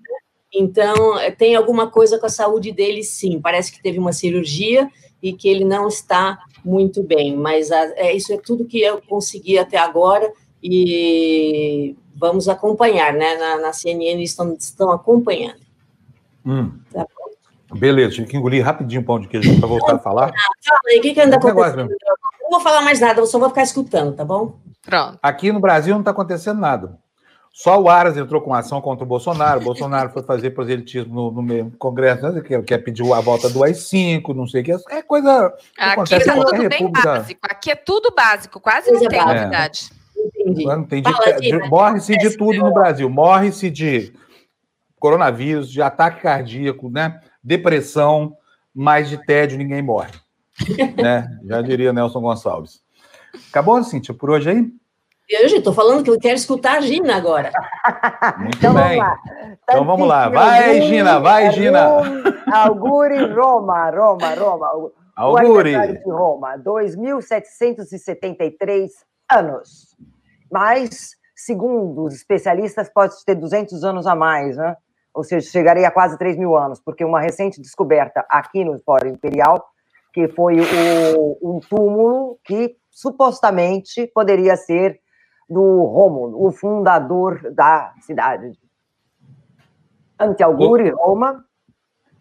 então, eh, tem alguma coisa com a saúde dele, sim. Parece que teve uma cirurgia e que ele não está muito bem. Mas a, é, isso é tudo que eu consegui até agora e vamos acompanhar, né? Na, na CNN estão, estão acompanhando. Hum. Tá Beleza, tive que engolir rapidinho o pão de queijo para voltar a falar. Fala aí, o que, que anda acontecendo? Não vou falar mais nada, eu só vou ficar escutando, tá bom? Pronto. Aqui no Brasil não está acontecendo nada. Só o Aras entrou com ação contra o Bolsonaro. O Bolsonaro foi fazer proselitismo no, no mesmo Congresso, né, que quer pedir a volta do AI-5, não sei o que. É coisa que Aqui é tudo bem república. básico. Aqui é tudo básico, quase não tem novidade. Entendi. Não tem Morre-se de tudo no Brasil. Morre-se de coronavírus, de ataque cardíaco, né? depressão, mas de tédio ninguém morre. né? Já diria Nelson Gonçalves. Acabou, Cíntia, por hoje aí? Eu já estou falando que eu quero escutar a Gina agora. Muito então, bem. Vamos lá. Então vamos lá. Vai, Gina, vai, Gina. Augure Roma, Roma, Roma. Augure. de Roma, 2.773 anos. Mas, segundo os especialistas, pode ter 200 anos a mais, né? Ou seja, chegaria a quase 3 mil anos, porque uma recente descoberta aqui no Fórum Imperial, que foi o, um túmulo que supostamente poderia ser do Rômulo, o fundador da cidade. Ante Auguri, Roma.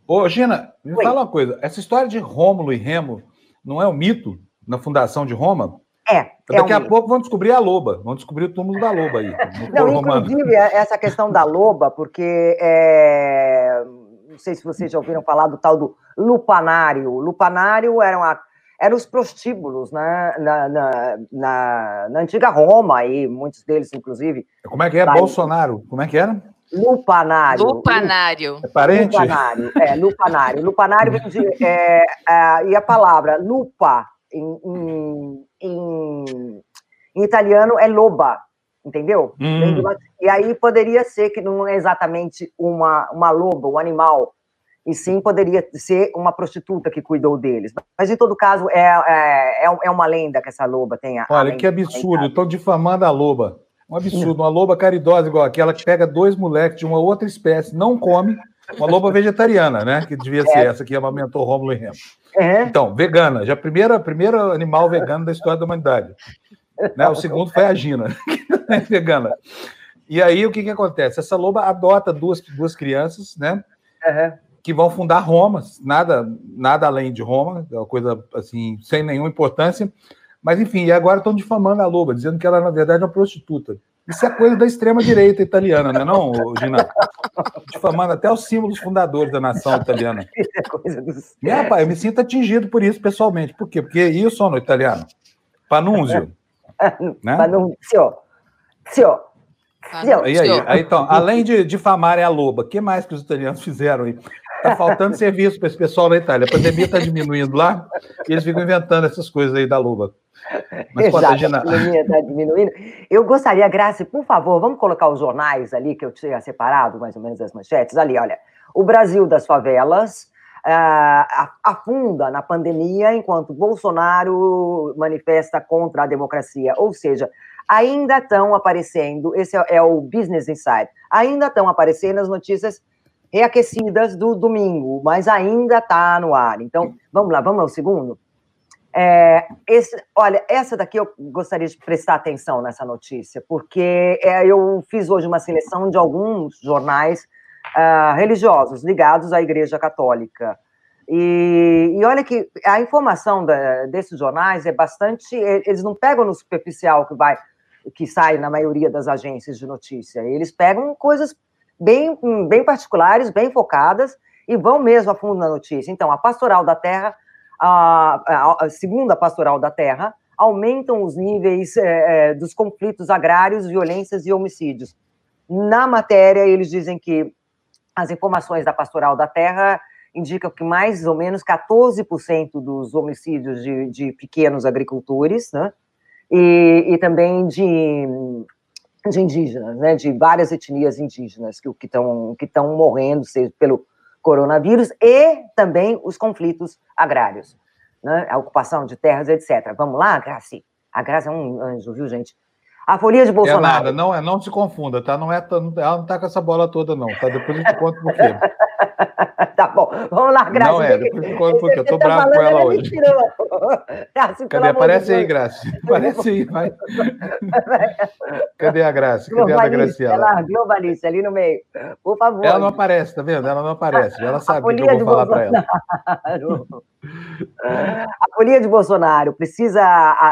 Ô, Gina, me Oi. fala uma coisa. Essa história de Rômulo e Remo não é um mito na fundação de Roma? É. Daqui é um a pouco vão descobrir a loba, vão descobrir o túmulo da loba aí. Não, inclusive, é essa questão da loba, porque é... não sei se vocês já ouviram falar do tal do lupanário. Lupanário era uma eram os prostíbulos né, na, na, na, na, antiga Roma, e muitos deles, inclusive. Como é que é? Bolsonaro? Como é que era? Lupanário. Lupanário. É parente? Lupanário, é, lupanário. Lupanário é, é, e a palavra lupa em, em, em, em italiano é loba, entendeu? Hum. E aí poderia ser que não é exatamente uma, uma loba, um animal, e sim poderia ser uma prostituta que cuidou deles. Mas, em todo caso, é, é, é, é uma lenda que essa loba tem. Olha, que absurdo, estão difamando a loba. Um absurdo, uma loba caridosa igual aquela que pega dois moleques de uma outra espécie, não come, uma loba vegetariana, né? Que devia ser é. essa que amamentou Rômulo e Remo. É. Então, vegana, já primeira primeiro animal vegano da história da humanidade. Né? O segundo foi a Gina, é vegana. E aí, o que, que acontece? Essa loba adota duas, duas crianças, né? Uhum que vão fundar Roma, nada, nada além de Roma, é uma coisa assim, sem nenhuma importância. Mas, enfim, e agora estão difamando a Loba, dizendo que ela, na verdade, é uma prostituta. Isso é coisa da extrema-direita italiana, não é não, Gina? Difamando até os símbolos fundadores da nação italiana. Isso é coisa dos... E, rapaz, eu me sinto atingido por isso, pessoalmente. Por quê? Porque eu sou no italiano. Panunzio. né? Panunzio. Zio. E aí, aí, então, além de difamarem a loba, o que mais que os italianos fizeram aí? Está faltando serviço para esse pessoal na Itália. A pandemia está diminuindo lá e eles ficam inventando essas coisas aí da luva. Mas Exato, a pandemia está diminuindo. Eu gostaria, Graça, por favor, vamos colocar os jornais ali que eu tinha separado, mais ou menos as manchetes. Ali, olha. O Brasil das favelas uh, afunda na pandemia enquanto Bolsonaro manifesta contra a democracia. Ou seja, ainda estão aparecendo, esse é, é o Business Insight, ainda estão aparecendo as notícias reaquecidas do domingo, mas ainda está no ar. Então, vamos lá, vamos ao segundo? É, esse, olha, essa daqui eu gostaria de prestar atenção nessa notícia, porque é, eu fiz hoje uma seleção de alguns jornais uh, religiosos ligados à Igreja Católica. E, e olha que a informação da, desses jornais é bastante. Eles não pegam no superficial que vai que sai na maioria das agências de notícia. Eles pegam coisas bem, bem particulares, bem focadas, e vão mesmo a fundo na notícia. Então, a Pastoral da Terra, a, a, a segunda Pastoral da Terra, aumentam os níveis é, é, dos conflitos agrários, violências e homicídios. Na matéria, eles dizem que as informações da Pastoral da Terra indicam que mais ou menos 14% dos homicídios de, de pequenos agricultores, né, e, e também de de indígenas, né, de várias etnias indígenas que estão que estão morrendo seja pelo coronavírus e também os conflitos agrários, né, a ocupação de terras, etc. Vamos lá, Graci? A Graça é um anjo, viu, gente? A folia de Bolsonaro. É nada, não, é, não se confunda, tá? Não é, ela não tá com essa bola toda, não, tá? Depois eu te conto por quê. tá bom, vamos lá, Graça. Não é, depois ficou porque eu tô tá bravo com ela hoje. Graça, Cadê? Aparece aí, Graça. Aparece aí, vai. Cadê a Graça? Cadê a Graciela? Ela, Globalice, ali no meio. Por favor. Ela não aparece, tá vendo? Ela não aparece. Ela sabe o que eu vou falar para ela. A folia de Bolsonaro precisa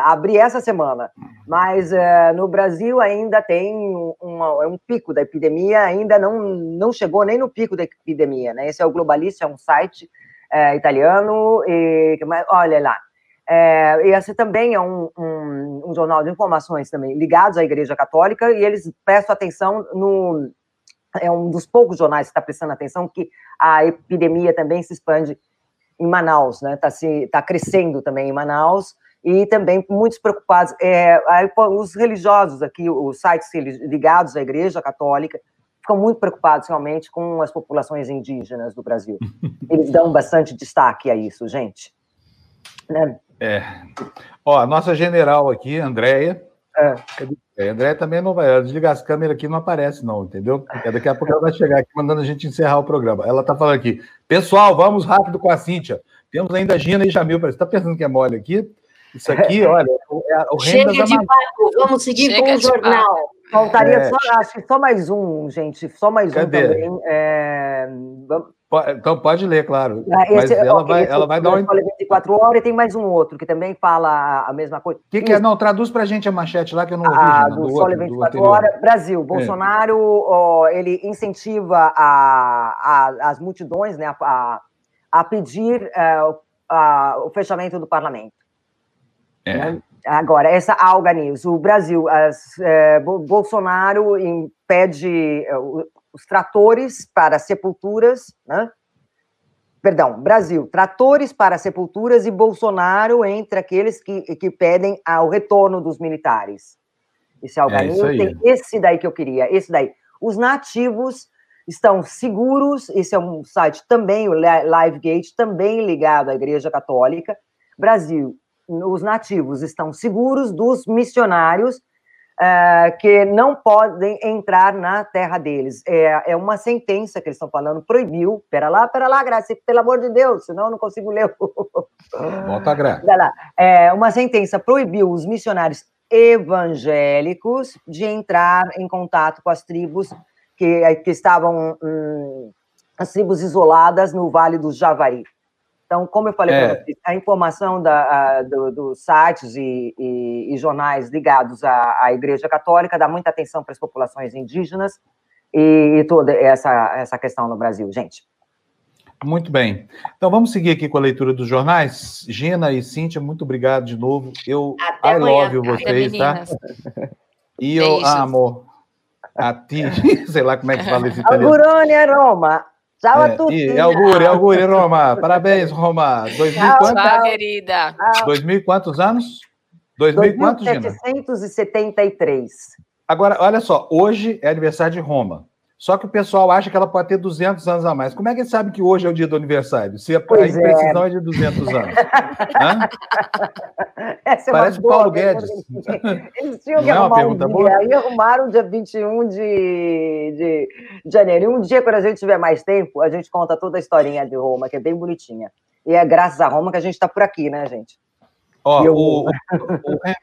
abrir essa semana, mas uh, no Brasil ainda tem uma, um pico da epidemia, ainda não, não chegou nem no pico da epidemia, né? Esse é o Globalista, é um site uh, italiano, e olha lá. É, esse também é um, um, um, jornal de informações também ligados à Igreja Católica e eles prestam atenção no é um dos poucos jornais que está prestando atenção que a epidemia também se expande em Manaus, né? Está tá crescendo também em Manaus e também muitos preocupados. É, os religiosos aqui, os sites ligados à Igreja Católica, ficam muito preocupados realmente com as populações indígenas do Brasil. Eles dão bastante destaque a isso, gente. Né? É. Ó, a nossa general aqui, Andréia. É. A Andréia também não vai. Desligar as câmeras aqui não aparece, não, entendeu? Porque daqui a pouco ela vai chegar aqui mandando a gente encerrar o programa. Ela tá falando aqui, pessoal, vamos rápido com a Cíntia. Temos ainda Gina e Jamil. Você está pensando que é mole aqui? Isso aqui, olha, é o Chega de papo, vamos seguir Chega com o jornal. Papo. Faltaria é. só, acho que só mais um, gente, só mais Cadê? um também. É... Então pode ler, claro. Ah, esse, Mas ela vai, ela vai dar um. 24 horas e tem mais um outro que também fala a mesma coisa. O que, que é? Não, traduz para a gente a manchete lá que eu não ouvi. Ah, do, do Sole 24 horas. Brasil, é. Bolsonaro ó, ele incentiva a, a, as multidões né, a, a pedir é, a, o fechamento do parlamento. É. Né? Agora, essa Alga News, o Brasil, as, é, Bolsonaro impede é, os tratores para sepulturas, né? Perdão, Brasil, tratores para sepulturas e Bolsonaro entre aqueles que, que pedem o retorno dos militares. Esse Alga é News tem esse daí que eu queria, esse daí. Os nativos estão seguros, esse é um site também, o LiveGate, também ligado à Igreja Católica. Brasil, os nativos estão seguros dos missionários uh, que não podem entrar na terra deles. É, é uma sentença que eles estão falando, proibiu. Pera lá, pera lá, Graça, pelo amor de Deus, senão eu não consigo ler. Volta, Graça. É, uma sentença proibiu os missionários evangélicos de entrar em contato com as tribos que, que estavam, hum, as tribos isoladas no Vale do Javari. Então, como eu falei é. para vocês, a informação da, a, do, dos sites e, e, e, jornais ligados à, à, Igreja Católica dá muita atenção para as populações indígenas e, e, toda essa, essa questão no Brasil, gente. Muito bem. Então, vamos seguir aqui com a leitura dos jornais. Gina e Cíntia, muito obrigado de novo. Eu Até I amanhã. love vocês, tá? E eu amo a ti, sei lá como é que fala esse italiano. Augurone Roma. Tchau é, a. E augure, augure, Roma. Parabéns, Roma. 2000 tchau, quantos? Tchau, querida. 2000 quantos anos? 2000 quantos, Gina? 1773. Agora, olha só, hoje é aniversário de Roma. Só que o pessoal acha que ela pode ter 200 anos a mais. Como é que sabe que hoje é o dia do aniversário? Se a, a imprecisão é. é de 200 anos. é Parece o Paulo Guedes. Eles tinham que Não arrumar é um dia. Boa? Aí arrumaram dia 21 de, de janeiro. E um dia, quando a gente tiver mais tempo, a gente conta toda a historinha de Roma, que é bem bonitinha. E é graças a Roma que a gente está por aqui, né, gente? Ó, eu... o, o,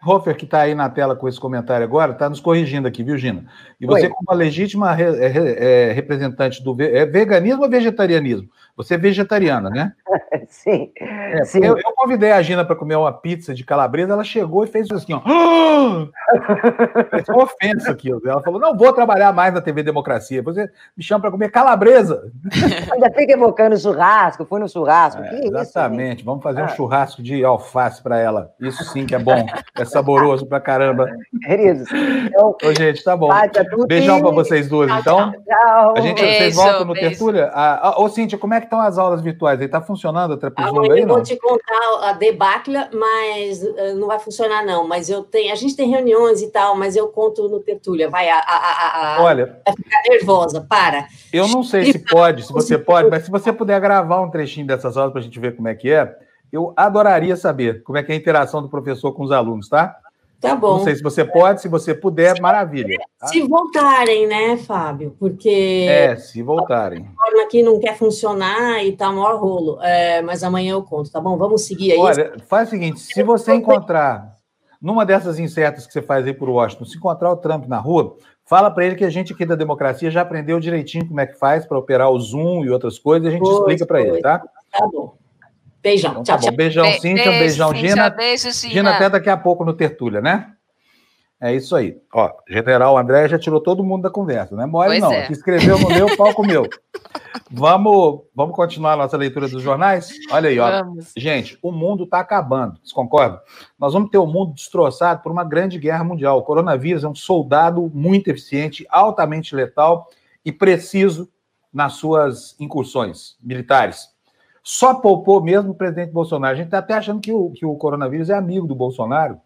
Hofer, que está aí na tela com esse comentário agora, está nos corrigindo aqui, viu, Gina? E você, Oi. como uma legítima re, é, representante do é veganismo ou vegetarianismo? Você é vegetariana, né? Sim. É, Sim. Eu, eu, convidei a Gina para comer uma pizza de calabresa, ela chegou e fez assim, ó. Foi uma ofensa aquilo. Ela falou: não vou trabalhar mais na TV Democracia. Você me chama para comer calabresa. Ainda fica evocando churrasco, fui no churrasco. É, exatamente. Isso, Vamos fazer ah. um churrasco de alface para ela. Isso sim que é bom. É saboroso pra caramba. Queridos. Então, Ô, gente, tá bom. Beijão para vocês duas, então. Tchau. A gente, beijo, vocês voltam no beijo. Tertúlia? Ah, ah, ô, Cíntia, como é que estão as aulas virtuais aí? Tá funcionando a Trapezunda aí, não? Eu vou te contar a debacle, mas uh, não vai funcionar, não. Mas eu tenho... A gente tem reuniões e tal, mas eu conto no Tertúlia. Vai, a... a, a Olha... Vai ficar nervosa, para. Eu não sei se pode, se você pode, mas se você puder gravar um trechinho dessas aulas para a gente ver como é que é, eu adoraria saber como é que é a interação do professor com os alunos, tá? Tá bom. Não sei se você pode, se você puder, maravilha. Tá? Se voltarem, né, Fábio? Porque. É, se voltarem. A forma aqui não quer funcionar e tá maior rolo. É, mas amanhã eu conto, tá bom? Vamos seguir aí. Olha, faz o seguinte: se você encontrar, numa dessas insetas que você faz aí por Washington, se encontrar o Trump na rua, fala para ele que a gente aqui da democracia já aprendeu direitinho como é que faz para operar o Zoom e outras coisas, e a gente pois, explica para ele, tá? Tá bom. Beijão. Então, tá tchau, tchau. Beijão, Be Cíntia. Beijo, beijão, Cíntia, Gina. Beijo, Gina. Gina, até daqui a pouco no Tertúlia, né? É isso aí. Ó, General André já tirou todo mundo da conversa, né? Mole não. É. Escreveu no meu, palco meu. Vamos, vamos continuar a nossa leitura dos jornais? Olha aí, ó. Vamos. Gente, o mundo está acabando. Vocês concordam? Nós vamos ter o mundo destroçado por uma grande guerra mundial. O coronavírus é um soldado muito eficiente, altamente letal e preciso nas suas incursões militares. Só poupou mesmo o presidente Bolsonaro. A gente está até achando que o, que o coronavírus é amigo do Bolsonaro.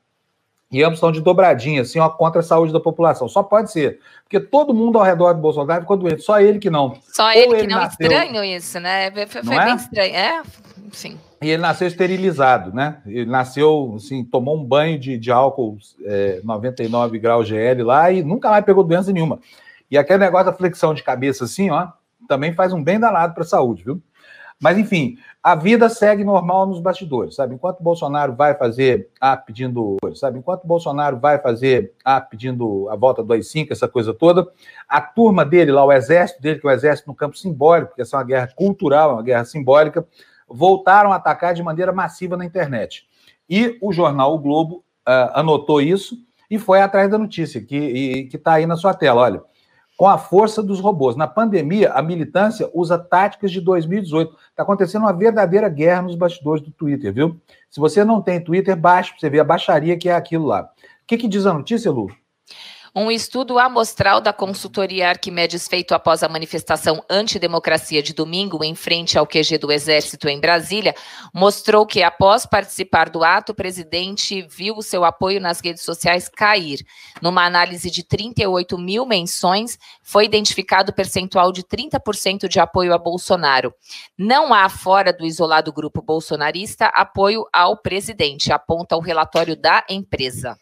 E ambos estão de dobradinha, assim, ó, contra a saúde da população. Só pode ser. Porque todo mundo ao redor do Bolsonaro ficou doente, só ele que não. Só ele, ele que não. Nasceu... Estranho isso, né? Foi, foi bem é? estranho. É, sim. E ele nasceu esterilizado, né? Ele nasceu, assim, tomou um banho de, de álcool é, 99 graus GL lá e nunca mais pegou doença nenhuma. E aquele negócio da flexão de cabeça, assim, ó, também faz um bem danado para a saúde, viu? Mas, enfim, a vida segue normal nos bastidores, sabe? Enquanto Bolsonaro vai fazer a pedindo, sabe? Enquanto Bolsonaro vai fazer a pedindo a volta do AI-5, essa coisa toda, a turma dele lá, o exército dele, que é o exército no campo simbólico, porque essa é uma guerra cultural, é uma guerra simbólica, voltaram a atacar de maneira massiva na internet. E o jornal O Globo uh, anotou isso e foi atrás da notícia, que está aí na sua tela, olha com a força dos robôs. Na pandemia, a militância usa táticas de 2018. Está acontecendo uma verdadeira guerra nos bastidores do Twitter, viu? Se você não tem Twitter, baixe você ver a baixaria que é aquilo lá. O que, que diz a notícia, Lu? Um estudo amostral da consultoria Arquimedes feito após a manifestação antidemocracia de domingo em frente ao QG do Exército em Brasília mostrou que, após participar do ato, o presidente viu o seu apoio nas redes sociais cair. Numa análise de 38 mil menções, foi identificado o percentual de 30% de apoio a Bolsonaro. Não há, fora do isolado grupo bolsonarista, apoio ao presidente, aponta o relatório da empresa.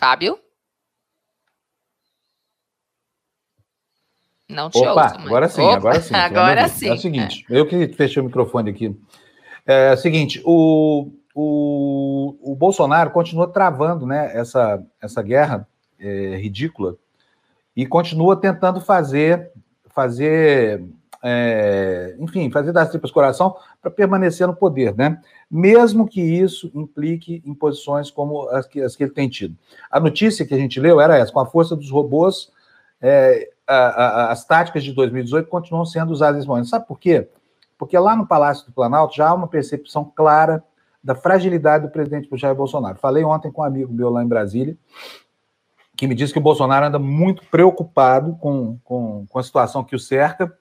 Fábio? Não te Opa, ouço, agora sim, Opa, agora sim. Agora sim. É o seguinte, é. eu que fechei o microfone aqui. É o seguinte, o, o, o Bolsonaro continua travando né, essa, essa guerra é, ridícula e continua tentando fazer, fazer é, enfim, fazer das tripas coração para permanecer no poder, né? Mesmo que isso implique em posições como as que, as que ele tem tido. A notícia que a gente leu era essa: com a força dos robôs, é, a, a, as táticas de 2018 continuam sendo usadas nesse momento. Sabe por quê? Porque lá no Palácio do Planalto já há uma percepção clara da fragilidade do presidente Jair Bolsonaro. Falei ontem com um amigo meu lá em Brasília, que me disse que o Bolsonaro anda muito preocupado com, com, com a situação que o cerca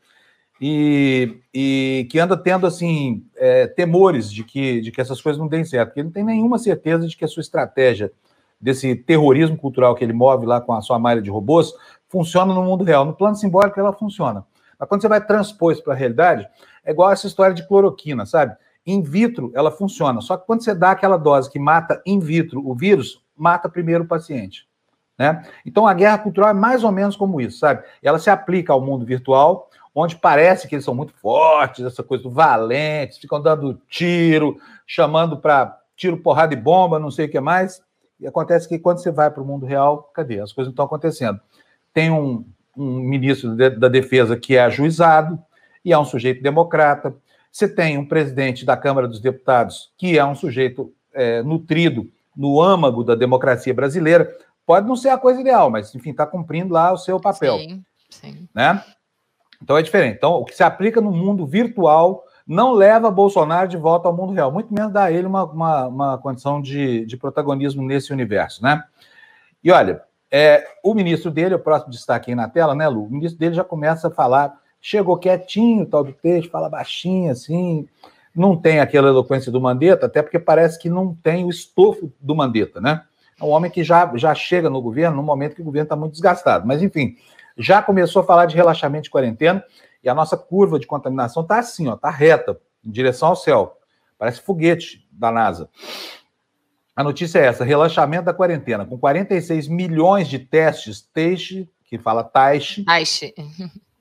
e, e que anda tendo assim é, temores de que, de que essas coisas não deem certo, porque ele não tem nenhuma certeza de que a sua estratégia desse terrorismo cultural que ele move lá com a sua malha de robôs funciona no mundo real. No plano simbólico ela funciona. Mas quando você vai transpor isso para a realidade, é igual essa história de cloroquina, sabe? In vitro ela funciona, só que quando você dá aquela dose que mata in vitro o vírus, mata primeiro o paciente. Né? Então a guerra cultural é mais ou menos como isso, sabe? Ela se aplica ao mundo virtual, onde parece que eles são muito fortes, essa coisa do valentes, ficam dando tiro, chamando para tiro, porrada e bomba, não sei o que mais. E acontece que quando você vai para o mundo real, cadê? As coisas não estão acontecendo. Tem um, um ministro de, da Defesa que é ajuizado e é um sujeito democrata. Você tem um presidente da Câmara dos Deputados que é um sujeito é, nutrido no âmago da democracia brasileira. Pode não ser a coisa ideal, mas, enfim, está cumprindo lá o seu papel. Sim, sim. Né? Então é diferente. Então, o que se aplica no mundo virtual não leva Bolsonaro de volta ao mundo real, muito menos dá a ele uma, uma, uma condição de, de protagonismo nesse universo, né? E olha, é, o ministro dele, o próximo destaque aí na tela, né, Lu? O ministro dele já começa a falar, chegou quietinho, tal do texto, fala baixinho, assim, não tem aquela eloquência do Mandetta, até porque parece que não tem o estofo do Mandetta, né? É um homem que já, já chega no governo no momento que o governo está muito desgastado. Mas, enfim, já começou a falar de relaxamento de quarentena e a nossa curva de contaminação está assim, ó, está reta. em direção ao céu. Parece foguete da NASA. A notícia é essa: relaxamento da quarentena. Com 46 milhões de testes, Teixe, que fala Taixe. Taixe.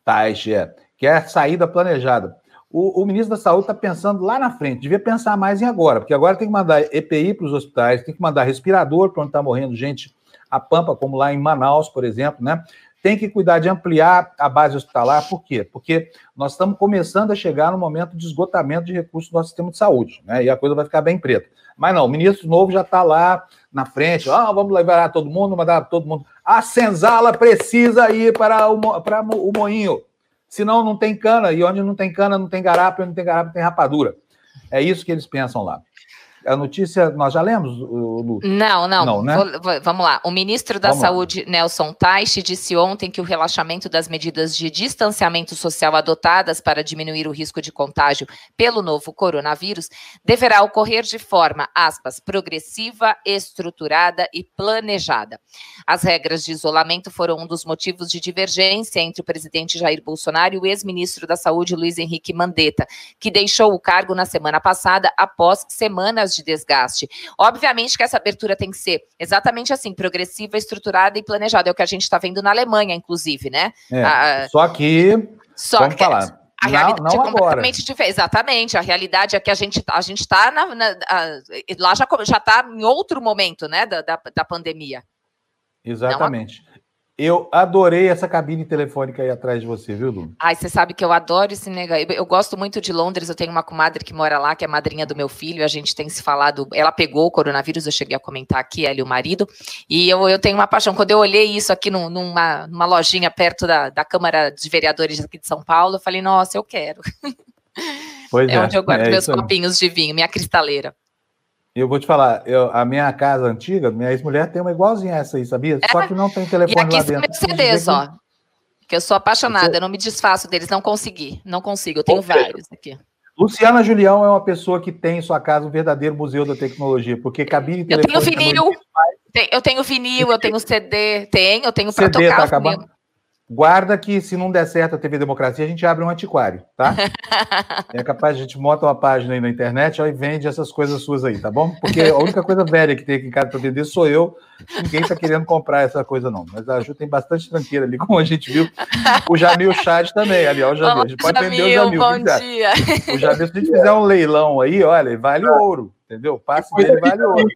Taixe, é. Que é a saída planejada. O, o ministro da Saúde está pensando lá na frente, devia pensar mais em agora, porque agora tem que mandar EPI para os hospitais, tem que mandar respirador para onde está morrendo gente a pampa, como lá em Manaus, por exemplo, né? Tem que cuidar de ampliar a base hospitalar, por quê? Porque nós estamos começando a chegar no momento de esgotamento de recursos do nosso sistema de saúde, né? E a coisa vai ficar bem preta. Mas não, o ministro novo já está lá na frente, ah, vamos liberar todo mundo, mandar todo mundo. A senzala precisa ir para o, para o moinho. Senão não tem cana, e onde não tem cana, não tem garapa, onde não tem garapa, tem rapadura. É isso que eles pensam lá a notícia nós já lemos, Lu? Não, não. não né? Vou, vamos lá. O ministro da vamos Saúde, lá. Nelson Taixe, disse ontem que o relaxamento das medidas de distanciamento social adotadas para diminuir o risco de contágio pelo novo coronavírus deverá ocorrer de forma, aspas, progressiva, estruturada e planejada. As regras de isolamento foram um dos motivos de divergência entre o presidente Jair Bolsonaro e o ex-ministro da Saúde, Luiz Henrique Mandetta, que deixou o cargo na semana passada após semanas de desgaste. Obviamente que essa abertura tem que ser exatamente assim, progressiva, estruturada e planejada. É o que a gente está vendo na Alemanha, inclusive, né? É, a, só que. Só vamos que, falar. A realidade não, não é completamente diferente. Exatamente. A realidade é que a gente a gente está lá já já está em outro momento, né, da, da, da pandemia. Exatamente. Eu adorei essa cabine telefônica aí atrás de você, viu, Lu? Ai, você sabe que eu adoro esse negócio. Eu gosto muito de Londres, eu tenho uma comadre que mora lá, que é madrinha do meu filho, a gente tem se falado. Ela pegou o coronavírus, eu cheguei a comentar aqui, ela e o marido. E eu, eu tenho uma paixão. Quando eu olhei isso aqui numa, numa lojinha perto da, da Câmara de Vereadores aqui de São Paulo, eu falei, nossa, eu quero. Pois é, é onde eu guardo é meus copinhos de vinho, minha cristaleira. Eu vou te falar, eu, a minha casa antiga, minha ex-mulher tem uma igualzinha essa aí, sabia? É. Só que não tem telefone e aqui lá dentro. Meus CDs, ó. Que eu sou apaixonada, eu não me desfaço deles, não consegui, não consigo, eu tenho vários aqui. Luciana Julião é uma pessoa que tem em sua casa um verdadeiro museu da tecnologia, porque cabine Eu tenho vinil, eu tenho vinil, eu tenho CD, tenho, eu tenho para tocar tá acabando. Guarda que se não der certo a TV Democracia, a gente abre um antiquário, tá? é capaz, a gente monta uma página aí na internet ó, e vende essas coisas suas aí, tá bom? Porque a única coisa velha que tem aqui em casa para vender sou eu. Ninguém está querendo comprar essa coisa, não. Mas a Ju tem bastante tranqueira ali, como a gente viu. O Jamil Chad também, ali, ó, o Jamil. A gente pode Jamil, vender o Jamil. Bom dia. O Jamil, se a gente fizer um leilão aí, olha, vale ouro, entendeu? O passe dele vale ouro.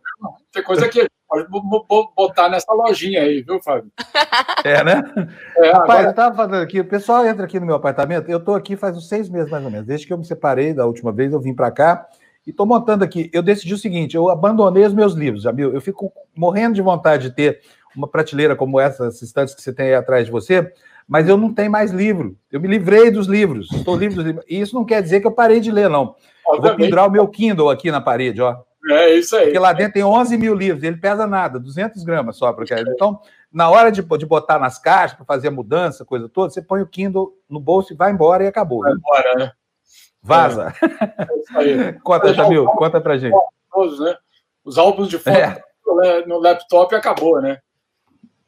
Tem coisa que pode botar nessa lojinha aí, viu, Fábio? É, né? É, Rapaz, agora... eu estava falando aqui, o pessoal entra aqui no meu apartamento, eu estou aqui faz uns seis meses mais ou menos, desde que eu me separei da última vez, eu vim para cá e estou montando aqui. Eu decidi o seguinte, eu abandonei os meus livros, Jamil, eu fico morrendo de vontade de ter uma prateleira como essa, essas estantes que você tem aí atrás de você, mas eu não tenho mais livro. Eu me livrei dos livros, estou livre dos livros. E isso não quer dizer que eu parei de ler, não. Eu vou pendurar o meu Kindle aqui na parede, ó. É isso aí. Porque lá dentro tem 11 mil livros, ele pesa nada, 200 gramas só. Porque... Então, na hora de, de botar nas caixas, para fazer a mudança, coisa toda, você põe o Kindle no bolso e vai embora e acabou. Vai embora, né? Vaza. É. É isso aí. conta, Jamil, conta pra gente. Todos, né? Os álbuns de foto é. no laptop acabou, né?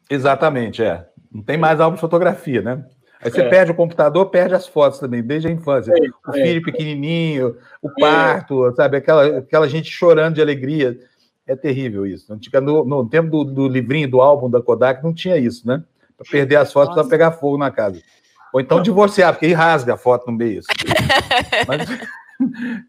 Exatamente, é. Não tem mais álbum de fotografia, né? Aí você é. perde o computador, perde as fotos também, desde a infância. É, o filho pequenininho, o é. parto, sabe? Aquela, aquela gente chorando de alegria. É terrível isso. No, no tempo do, do, livrinho, do álbum da Kodak, não tinha isso, né? Para perder as fotos, para pegar fogo na casa. Ou então divorciar, porque aí rasga a foto no meio. Mas,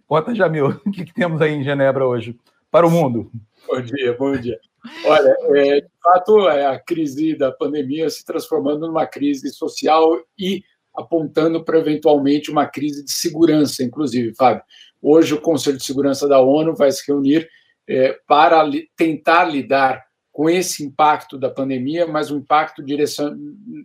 conta, Jamil, o que, que temos aí em Genebra hoje? Para o mundo. Bom dia, bom dia. Olha, é, de fato, é a crise da pandemia se transformando numa crise social e apontando para eventualmente uma crise de segurança, inclusive, Fábio. Hoje o Conselho de Segurança da ONU vai se reunir é, para li tentar lidar com esse impacto da pandemia, mas um impacto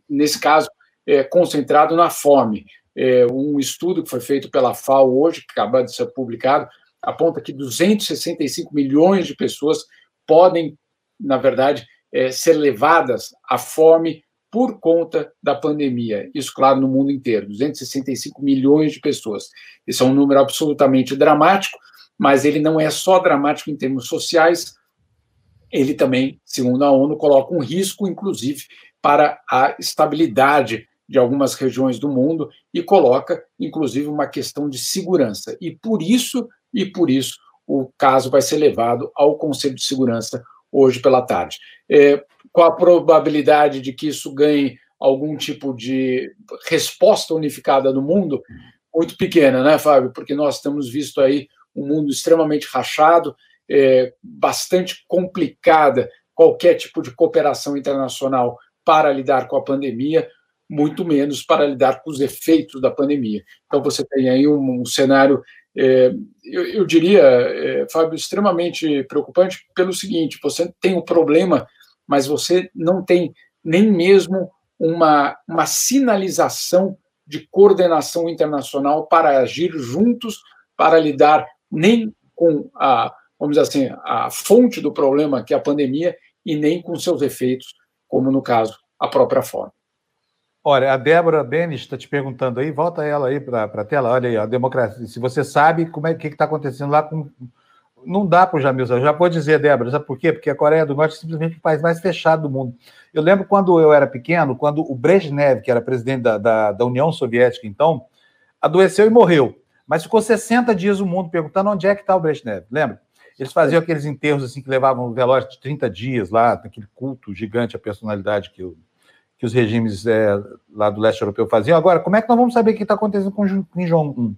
nesse caso é, concentrado na fome. É, um estudo que foi feito pela FAO hoje, que acaba de ser publicado, aponta que 265 milhões de pessoas podem na verdade, é, ser levadas à fome por conta da pandemia. Isso, claro, no mundo inteiro, 265 milhões de pessoas. Esse é um número absolutamente dramático, mas ele não é só dramático em termos sociais, ele também, segundo a ONU, coloca um risco, inclusive, para a estabilidade de algumas regiões do mundo e coloca, inclusive, uma questão de segurança. E por isso, e por isso, o caso vai ser levado ao Conselho de Segurança hoje pela tarde. É, qual a probabilidade de que isso ganhe algum tipo de resposta unificada no mundo? Muito pequena, né, Fábio? Porque nós temos visto aí um mundo extremamente rachado, é, bastante complicada qualquer tipo de cooperação internacional para lidar com a pandemia, muito menos para lidar com os efeitos da pandemia. Então, você tem aí um, um cenário, é, eu, eu, diria, é, Fábio, extremamente preocupante pelo seguinte: você tem um problema, mas você não tem nem mesmo uma, uma sinalização de coordenação internacional para agir juntos, para lidar nem com a, vamos dizer assim, a fonte do problema, que é a pandemia, e nem com seus efeitos, como no caso, a própria fome. Olha, a Débora Benes está te perguntando aí, volta ela aí para a tela, olha aí, a democracia. Se você sabe como é que está acontecendo lá com. Não dá para o Jamil, eu já vou dizer, Débora, sabe por quê? Porque a Coreia do Norte é simplesmente o país mais fechado do mundo. Eu lembro quando eu era pequeno, quando o Brezhnev, que era presidente da, da, da União Soviética, então, adoeceu e morreu. Mas ficou 60 dias o mundo perguntando onde é que está o Brezhnev, lembra? Eles faziam aqueles enterros assim que levavam um velório de 30 dias lá, aquele culto gigante à personalidade que, o, que os regimes é, lá do leste europeu faziam. Agora, como é que nós vamos saber o que está acontecendo com Kim Jong-un?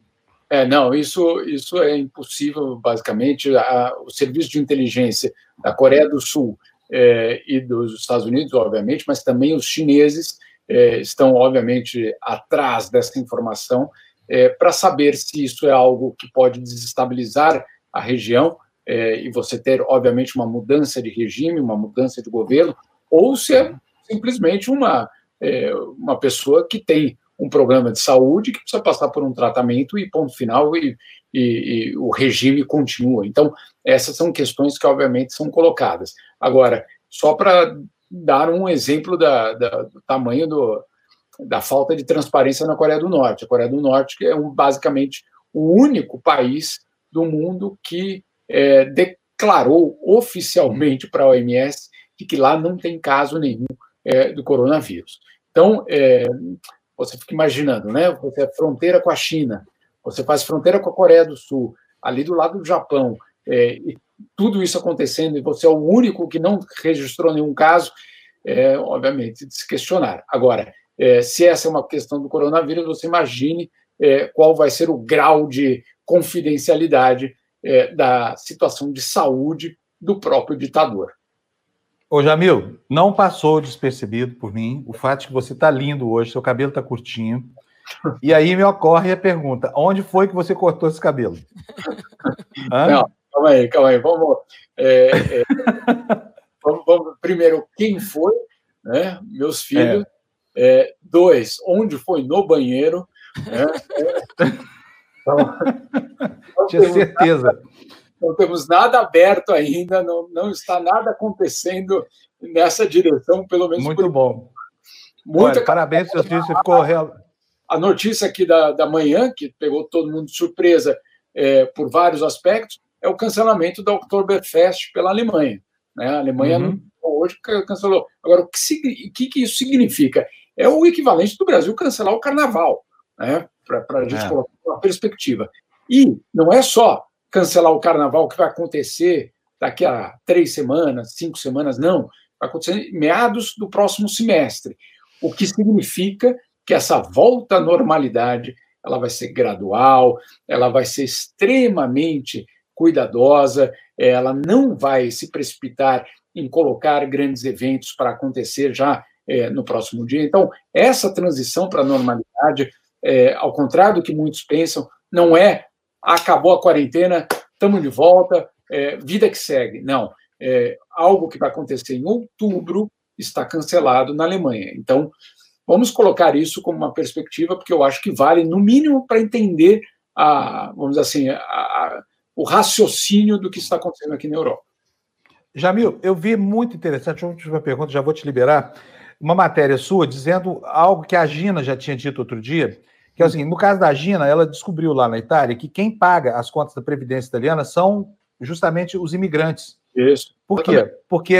É, não, isso, isso é impossível, basicamente. A, o serviço de inteligência da Coreia do Sul é, e dos Estados Unidos, obviamente, mas também os chineses é, estão, obviamente, atrás dessa informação é, para saber se isso é algo que pode desestabilizar a região é, e você ter, obviamente, uma mudança de regime, uma mudança de governo, ou se é simplesmente uma, é, uma pessoa que tem um problema de saúde que precisa passar por um tratamento e ponto final e, e, e o regime continua. Então, essas são questões que, obviamente, são colocadas. Agora, só para dar um exemplo da, da, do tamanho do, da falta de transparência na Coreia do Norte. A Coreia do Norte é um, basicamente o único país do mundo que é, declarou oficialmente para a OMS de que lá não tem caso nenhum é, do coronavírus. Então, é, você fica imaginando, né? Você é fronteira com a China, você faz fronteira com a Coreia do Sul, ali do lado do Japão, é, e tudo isso acontecendo, e você é o único que não registrou nenhum caso, é, obviamente, de se questionar. Agora, é, se essa é uma questão do coronavírus, você imagine é, qual vai ser o grau de confidencialidade é, da situação de saúde do próprio ditador. Ô, Jamil, não passou despercebido por mim o fato de que você está lindo hoje, seu cabelo está curtinho. E aí me ocorre a pergunta: onde foi que você cortou esse cabelo? Hã? Não, calma aí, calma aí. Vamos, é, é, vamos, vamos, primeiro, quem foi? Né? Meus filhos. É. é dois, onde foi no banheiro? Né? Então, Tinha certeza. Não temos nada aberto ainda, não, não está nada acontecendo nessa direção, pelo menos. Muito bom. Muita Olha, parabéns, seu filho, você ficou real. A notícia aqui da, da manhã, que pegou todo mundo de surpresa é, por vários aspectos, é o cancelamento da Oktoberfest pela Alemanha. Né? A Alemanha uhum. hoje cancelou. Agora, o que, que, que, isso significa? É o equivalente do Brasil cancelar o carnaval, né? para a gente é. colocar uma perspectiva. E não é só cancelar o carnaval que vai acontecer daqui a três semanas, cinco semanas, não. Vai acontecer meados do próximo semestre. O que significa que essa volta à normalidade ela vai ser gradual, ela vai ser extremamente cuidadosa, ela não vai se precipitar em colocar grandes eventos para acontecer já é, no próximo dia. Então, essa transição para a normalidade, é, ao contrário do que muitos pensam, não é acabou a quarentena, estamos de volta, é, vida que segue. Não, é, algo que vai acontecer em outubro está cancelado na Alemanha. Então, vamos colocar isso como uma perspectiva, porque eu acho que vale, no mínimo, para entender a, vamos assim, a, a, o raciocínio do que está acontecendo aqui na Europa. Jamil, eu vi muito interessante, uma última pergunta, já vou te liberar, uma matéria sua dizendo algo que a Gina já tinha dito outro dia, que é o seguinte: no caso da Gina, ela descobriu lá na Itália que quem paga as contas da Previdência italiana são justamente os imigrantes. Isso. Por quê? Porque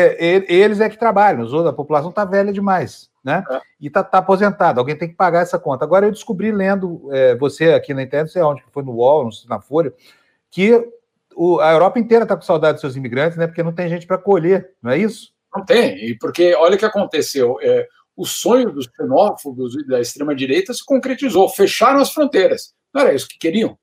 eles é que trabalham, a população está velha demais, né? É. E está tá aposentada, alguém tem que pagar essa conta. Agora eu descobri lendo é, você aqui na internet, não sei onde, foi no UOL, na Folha, que o, a Europa inteira está com saudade dos seus imigrantes, né? Porque não tem gente para acolher, não é isso? Não tem, e porque olha o que aconteceu. É, o sonho dos xenófobos e da extrema-direita se concretizou, fecharam as fronteiras. Não era isso que queriam.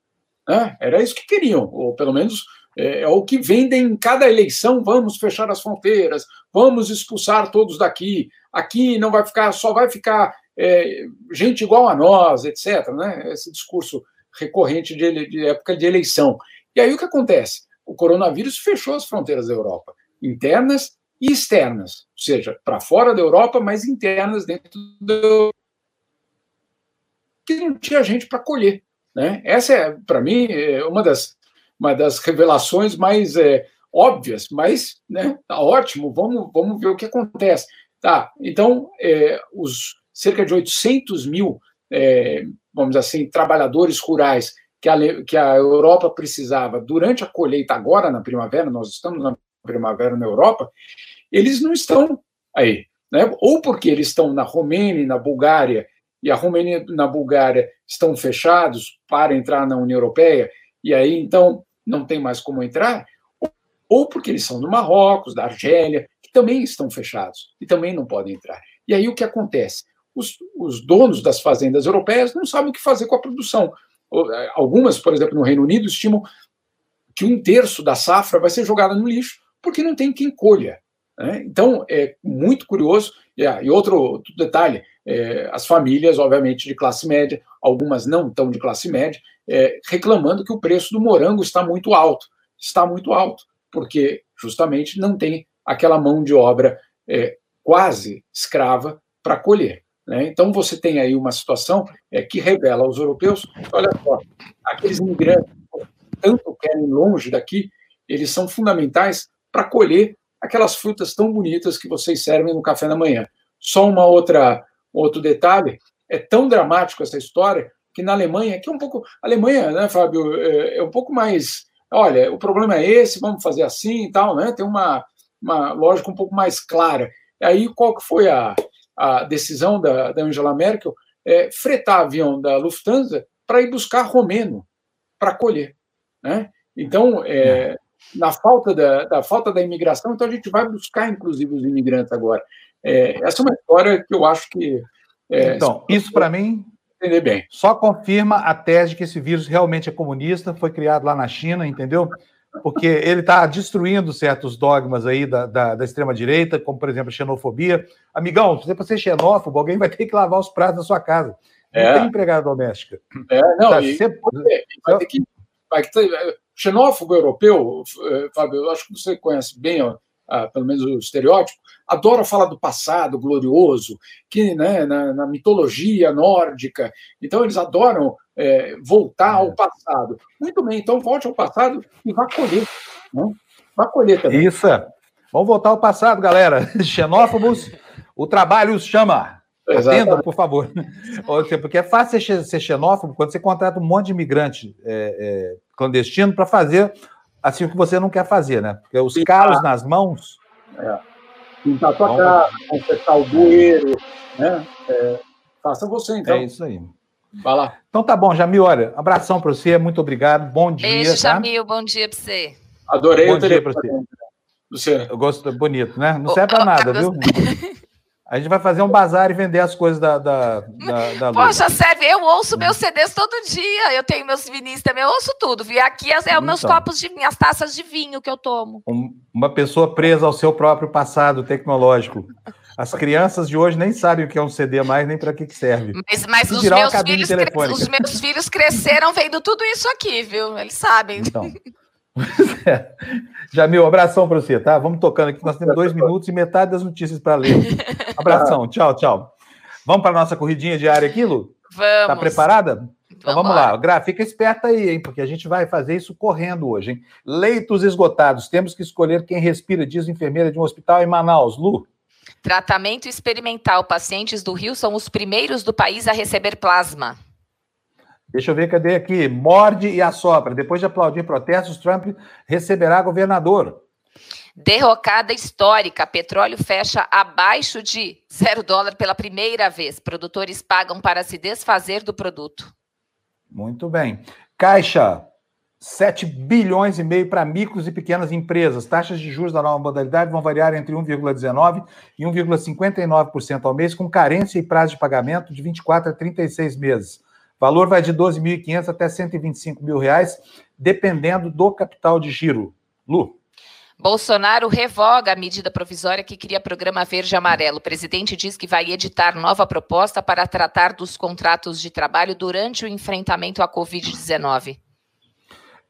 Né? Era isso que queriam, ou pelo menos é, é, o que vendem em cada eleição: vamos fechar as fronteiras, vamos expulsar todos daqui, aqui não vai ficar, só vai ficar é, gente igual a nós, etc. Né? Esse discurso recorrente de, de época de eleição. E aí o que acontece? O coronavírus fechou as fronteiras da Europa, internas e externas, ou seja, para fora da Europa, mas internas dentro do que não tinha gente para colher. Né? Essa é, para mim, é uma das, uma das revelações mais é, óbvias, mas né, tá ótimo, vamos, vamos ver o que acontece. Tá, então, é, os cerca de 800 mil, é, vamos dizer assim, trabalhadores rurais que a, que a Europa precisava durante a colheita, agora na primavera, nós estamos na primavera na Europa, eles não estão aí. Né? Ou porque eles estão na Romênia e na Bulgária e a Romênia e na Bulgária estão fechados para entrar na União Europeia, e aí então não tem mais como entrar, ou porque eles são do Marrocos, da Argélia, que também estão fechados e também não podem entrar. E aí o que acontece? Os, os donos das fazendas europeias não sabem o que fazer com a produção. É, algumas, por exemplo, no Reino Unido, estimam que um terço da safra vai ser jogada no lixo porque não tem quem colha. Né? Então, é muito curioso. E, ah, e outro, outro detalhe: é, as famílias, obviamente, de classe média, algumas não tão de classe média, é, reclamando que o preço do morango está muito alto. Está muito alto, porque justamente não tem aquela mão de obra é, quase escrava para colher. Né? Então, você tem aí uma situação é, que revela aos europeus: olha só, aqueles imigrantes tanto querem longe daqui, eles são fundamentais para colher aquelas frutas tão bonitas que vocês servem no café da manhã. Só uma outra outro detalhe, é tão dramático essa história que na Alemanha, que é um pouco a Alemanha, né, Fábio, é, é um pouco mais, olha, o problema é esse, vamos fazer assim e tal, né? Tem uma uma lógica um pouco mais clara. Aí qual que foi a, a decisão da, da Angela Merkel? É, fretar avião da Lufthansa para ir buscar romeno para colher, né? Então, é, é na falta da, da, falta da imigração, então a gente vai buscar, inclusive, os imigrantes agora. É, essa é uma história que eu acho que. É, então, isso para mim. Entender bem. Só confirma a tese de que esse vírus realmente é comunista, foi criado lá na China, entendeu? Porque ele está destruindo certos dogmas aí da, da, da extrema-direita, como, por exemplo, a xenofobia. Amigão, se você ser xenófobo, alguém vai ter que lavar os pratos da sua casa. Não é. tem empregada doméstica. É, não, tá, e, você... vai ter que. Vai ter, xenófobo europeu, eh, Fábio, eu acho que você conhece bem, ó, pelo menos o estereótipo, adora falar do passado glorioso, que né, na, na mitologia nórdica. Então, eles adoram é, voltar ao passado. Muito bem, então volte ao passado e vá colher. Né? Vá colher também. Isso. Vamos voltar ao passado, galera. Xenófobos, o trabalho os chama. Atenda, por favor. Porque é fácil ser xenófobo quando você contrata um monte de imigrante é, é, clandestino para fazer assim o que você não quer fazer, né? Porque os Pintar. calos nas mãos. É. Pintar a tua casa, consertar o bueiro, né? É, faça você, então. É isso aí. Vai lá. Então tá bom, Jamil, olha, abração para você, muito obrigado, bom dia. Beijo, tá? Jamil, bom dia para você. Adorei bom o dia para você. Luciano. Eu gosto, bonito, né? Não serve para nada, viu? A gente vai fazer um bazar e vender as coisas da, da, da, da Poxa, serve. Eu ouço meus CDs todo dia. Eu tenho meus vinis também, eu ouço tudo. E aqui é os então, meus copos de minhas taças de vinho que eu tomo. Um, uma pessoa presa ao seu próprio passado tecnológico. As crianças de hoje nem sabem o que é um CD mais, nem para que, que serve. Mas, mas os, meus filhos, os meus filhos cresceram vendo tudo isso aqui, viu? Eles sabem. Então. É. Jamil, abração para você, tá? Vamos tocando aqui, nós temos dois minutos e metade das notícias para ler. Abração, tchau, tchau. Vamos para a nossa corridinha diária aqui, Lu? Vamos. Tá preparada? Então vamos, lá. Gra, fica esperta aí, hein? Porque a gente vai fazer isso correndo hoje, hein? Leitos esgotados. Temos que escolher quem respira, diz enfermeira de um hospital em Manaus. Lu. Tratamento experimental. Pacientes do Rio são os primeiros do país a receber plasma. Deixa eu ver, cadê aqui? Morde e assopra. Depois de aplaudir protestos, Trump receberá governador. Derrocada histórica. Petróleo fecha abaixo de zero dólar pela primeira vez. Produtores pagam para se desfazer do produto. Muito bem. Caixa, 7 bilhões e meio para micros e pequenas empresas. Taxas de juros da nova modalidade vão variar entre 1,19% e 1,59% ao mês, com carência e prazo de pagamento de 24 a 36 meses. Valor vai de 12.500 até 125 mil reais, dependendo do capital de giro. Lu. Bolsonaro revoga a medida provisória que cria programa verde amarelo. O presidente diz que vai editar nova proposta para tratar dos contratos de trabalho durante o enfrentamento à Covid-19.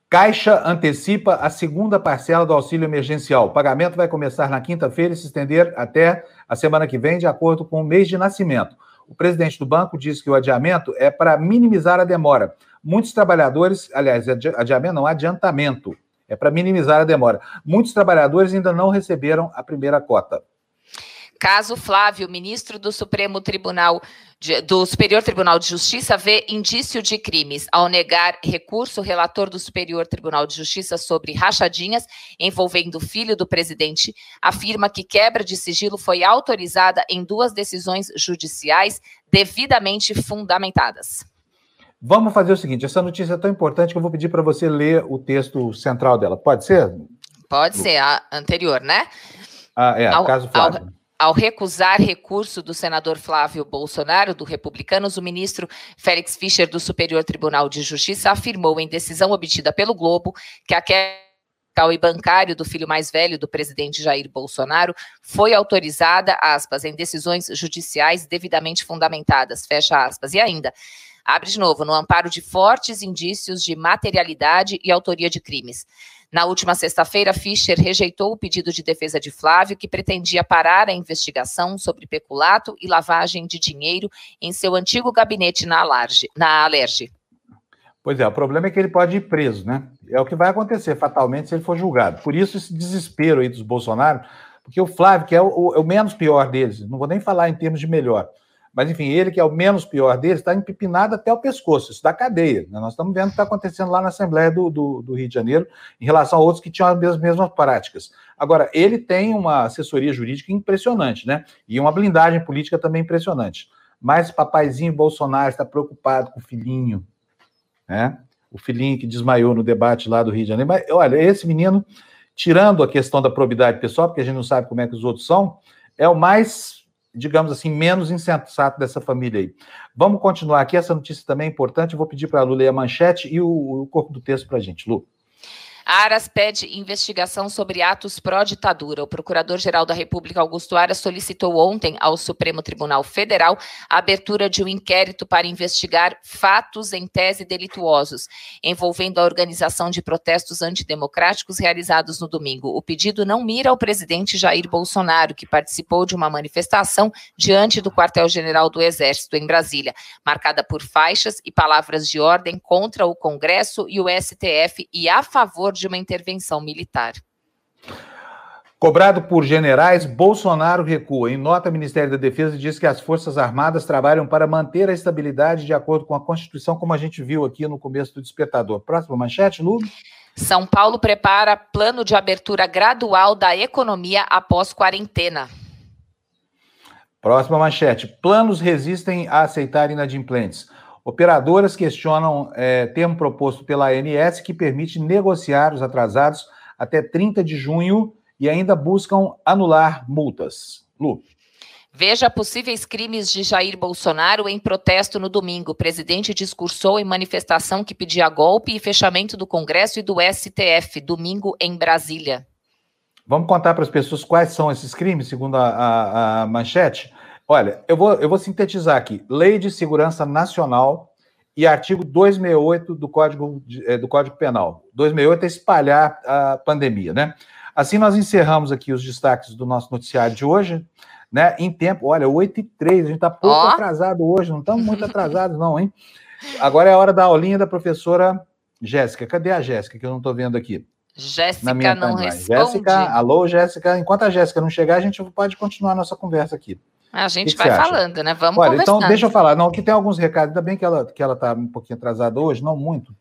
Caixa antecipa a segunda parcela do auxílio emergencial. O pagamento vai começar na quinta-feira e se estender até a semana que vem, de acordo com o mês de nascimento. O presidente do banco diz que o adiamento é para minimizar a demora. Muitos trabalhadores, aliás, adiamento não, adiantamento, é para minimizar a demora. Muitos trabalhadores ainda não receberam a primeira cota. Caso Flávio, ministro do Supremo Tribunal de, do Superior Tribunal de Justiça, vê indício de crimes ao negar recurso. Relator do Superior Tribunal de Justiça sobre rachadinhas envolvendo o filho do presidente afirma que quebra de sigilo foi autorizada em duas decisões judiciais devidamente fundamentadas. Vamos fazer o seguinte: essa notícia é tão importante que eu vou pedir para você ler o texto central dela. Pode ser? Pode ser, a anterior, né? Ah, é, ao, caso Flávio. Ao ao recusar recurso do senador Flávio Bolsonaro, do Republicanos, o ministro Félix Fischer, do Superior Tribunal de Justiça, afirmou em decisão obtida pelo Globo que a queda e bancário do filho mais velho do presidente Jair Bolsonaro foi autorizada, aspas, em decisões judiciais devidamente fundamentadas, fecha aspas. E ainda, abre de novo, no amparo de fortes indícios de materialidade e autoria de crimes. Na última sexta-feira, Fischer rejeitou o pedido de defesa de Flávio, que pretendia parar a investigação sobre peculato e lavagem de dinheiro em seu antigo gabinete na Alerj. Na Alerj. Pois é, o problema é que ele pode ir preso, né? É o que vai acontecer fatalmente se ele for julgado. Por isso, esse desespero aí dos Bolsonaro, porque o Flávio, que é o, é o menos pior deles, não vou nem falar em termos de melhor, mas, enfim, ele, que é o menos pior deles, está empipinado até o pescoço, isso da cadeia. Né? Nós estamos vendo o que está acontecendo lá na Assembleia do, do, do, Rio de Janeiro, em relação a outros que tinham as mesmas práticas. Agora, ele tem uma assessoria jurídica impressionante, né? E uma blindagem política também impressionante. Mas papaizinho Bolsonaro está preocupado com o filhinho, né? O filhinho que desmaiou no debate lá do Rio de Janeiro. Mas, olha, esse menino, tirando a questão da probidade pessoal, porque a gente não sabe como é que os outros são, é o mais digamos assim, menos insensato dessa família aí. Vamos continuar aqui, essa notícia também é importante, vou pedir para a Lu ler a manchete e o, o corpo do texto para a gente. Lu. Aras pede investigação sobre atos pró-ditadura. O Procurador-Geral da República, Augusto Aras, solicitou ontem ao Supremo Tribunal Federal a abertura de um inquérito para investigar fatos em tese delituosos, envolvendo a organização de protestos antidemocráticos realizados no domingo. O pedido não mira ao presidente Jair Bolsonaro, que participou de uma manifestação diante do quartel-general do Exército, em Brasília, marcada por faixas e palavras de ordem contra o Congresso e o STF e a favor de de uma intervenção militar. Cobrado por generais, Bolsonaro recua. Em nota, o Ministério da Defesa diz que as Forças Armadas trabalham para manter a estabilidade de acordo com a Constituição, como a gente viu aqui no começo do despertador. Próxima manchete, Lu. São Paulo prepara plano de abertura gradual da economia após quarentena. Próxima manchete. Planos resistem a aceitar inadimplentes. Operadoras questionam é, termo proposto pela ANS que permite negociar os atrasados até 30 de junho e ainda buscam anular multas. Lu. Veja possíveis crimes de Jair Bolsonaro em protesto no domingo. O presidente discursou em manifestação que pedia golpe e fechamento do Congresso e do STF, domingo em Brasília. Vamos contar para as pessoas quais são esses crimes, segundo a, a, a manchete? Olha, eu vou, eu vou sintetizar aqui. Lei de Segurança Nacional e artigo 268 do Código, eh, do Código Penal. 268 é espalhar a pandemia, né? Assim, nós encerramos aqui os destaques do nosso noticiário de hoje, né? Em tempo, olha, 8 e 3, a gente está pouco oh. atrasado hoje, não estamos muito atrasados, não, hein? Agora é a hora da aulinha da professora Jéssica. Cadê a Jéssica, que eu não estou vendo aqui? Jéssica não timeline. responde. Jéssica, alô, Jéssica. Enquanto a Jéssica não chegar, a gente pode continuar a nossa conversa aqui. A gente vai falando, né? Vamos Olha, então deixa eu falar. Não, que tem alguns recados. Ainda bem que ela que ela está um pouquinho atrasada hoje, não muito.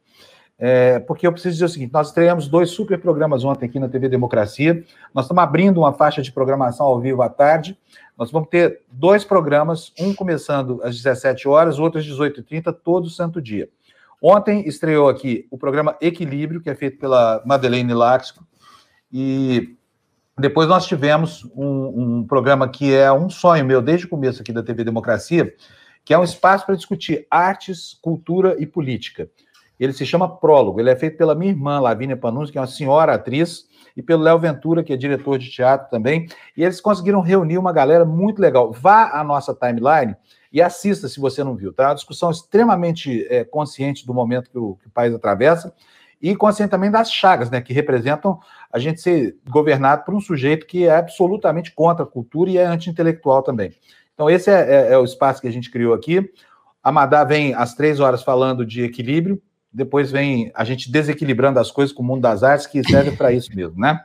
é, porque eu preciso dizer o seguinte: nós estreamos dois super programas ontem aqui na TV Democracia. Nós estamos abrindo uma faixa de programação ao vivo à tarde. Nós vamos ter dois programas, um começando às 17 horas, outro às 18h30, todo santo dia. Ontem estreou aqui o programa Equilíbrio, que é feito pela Madeleine Laxco, e depois nós tivemos um, um, programa que é um sonho meu desde o começo aqui da TV Democracia, que é um espaço para discutir artes, cultura e política. Ele se chama Prólogo. Ele é feito pela minha irmã, Lavínia Panunzi, que é uma senhora atriz, e pelo Léo Ventura, que é diretor de teatro também. E eles conseguiram reunir uma galera muito legal. Vá à nossa timeline e assista se você não viu. Tá? Uma discussão extremamente é, consciente do momento que o, que o país atravessa e consciente também das chagas, né, que representam a gente ser governado por um sujeito que é absolutamente contra a cultura e é anti-intelectual também. Então, esse é, é, é, o espaço que a gente criou aqui. A Madá vem às três horas falando de equilíbrio, depois vem a gente desequilibrando as coisas com o mundo das artes, que serve para isso mesmo, né?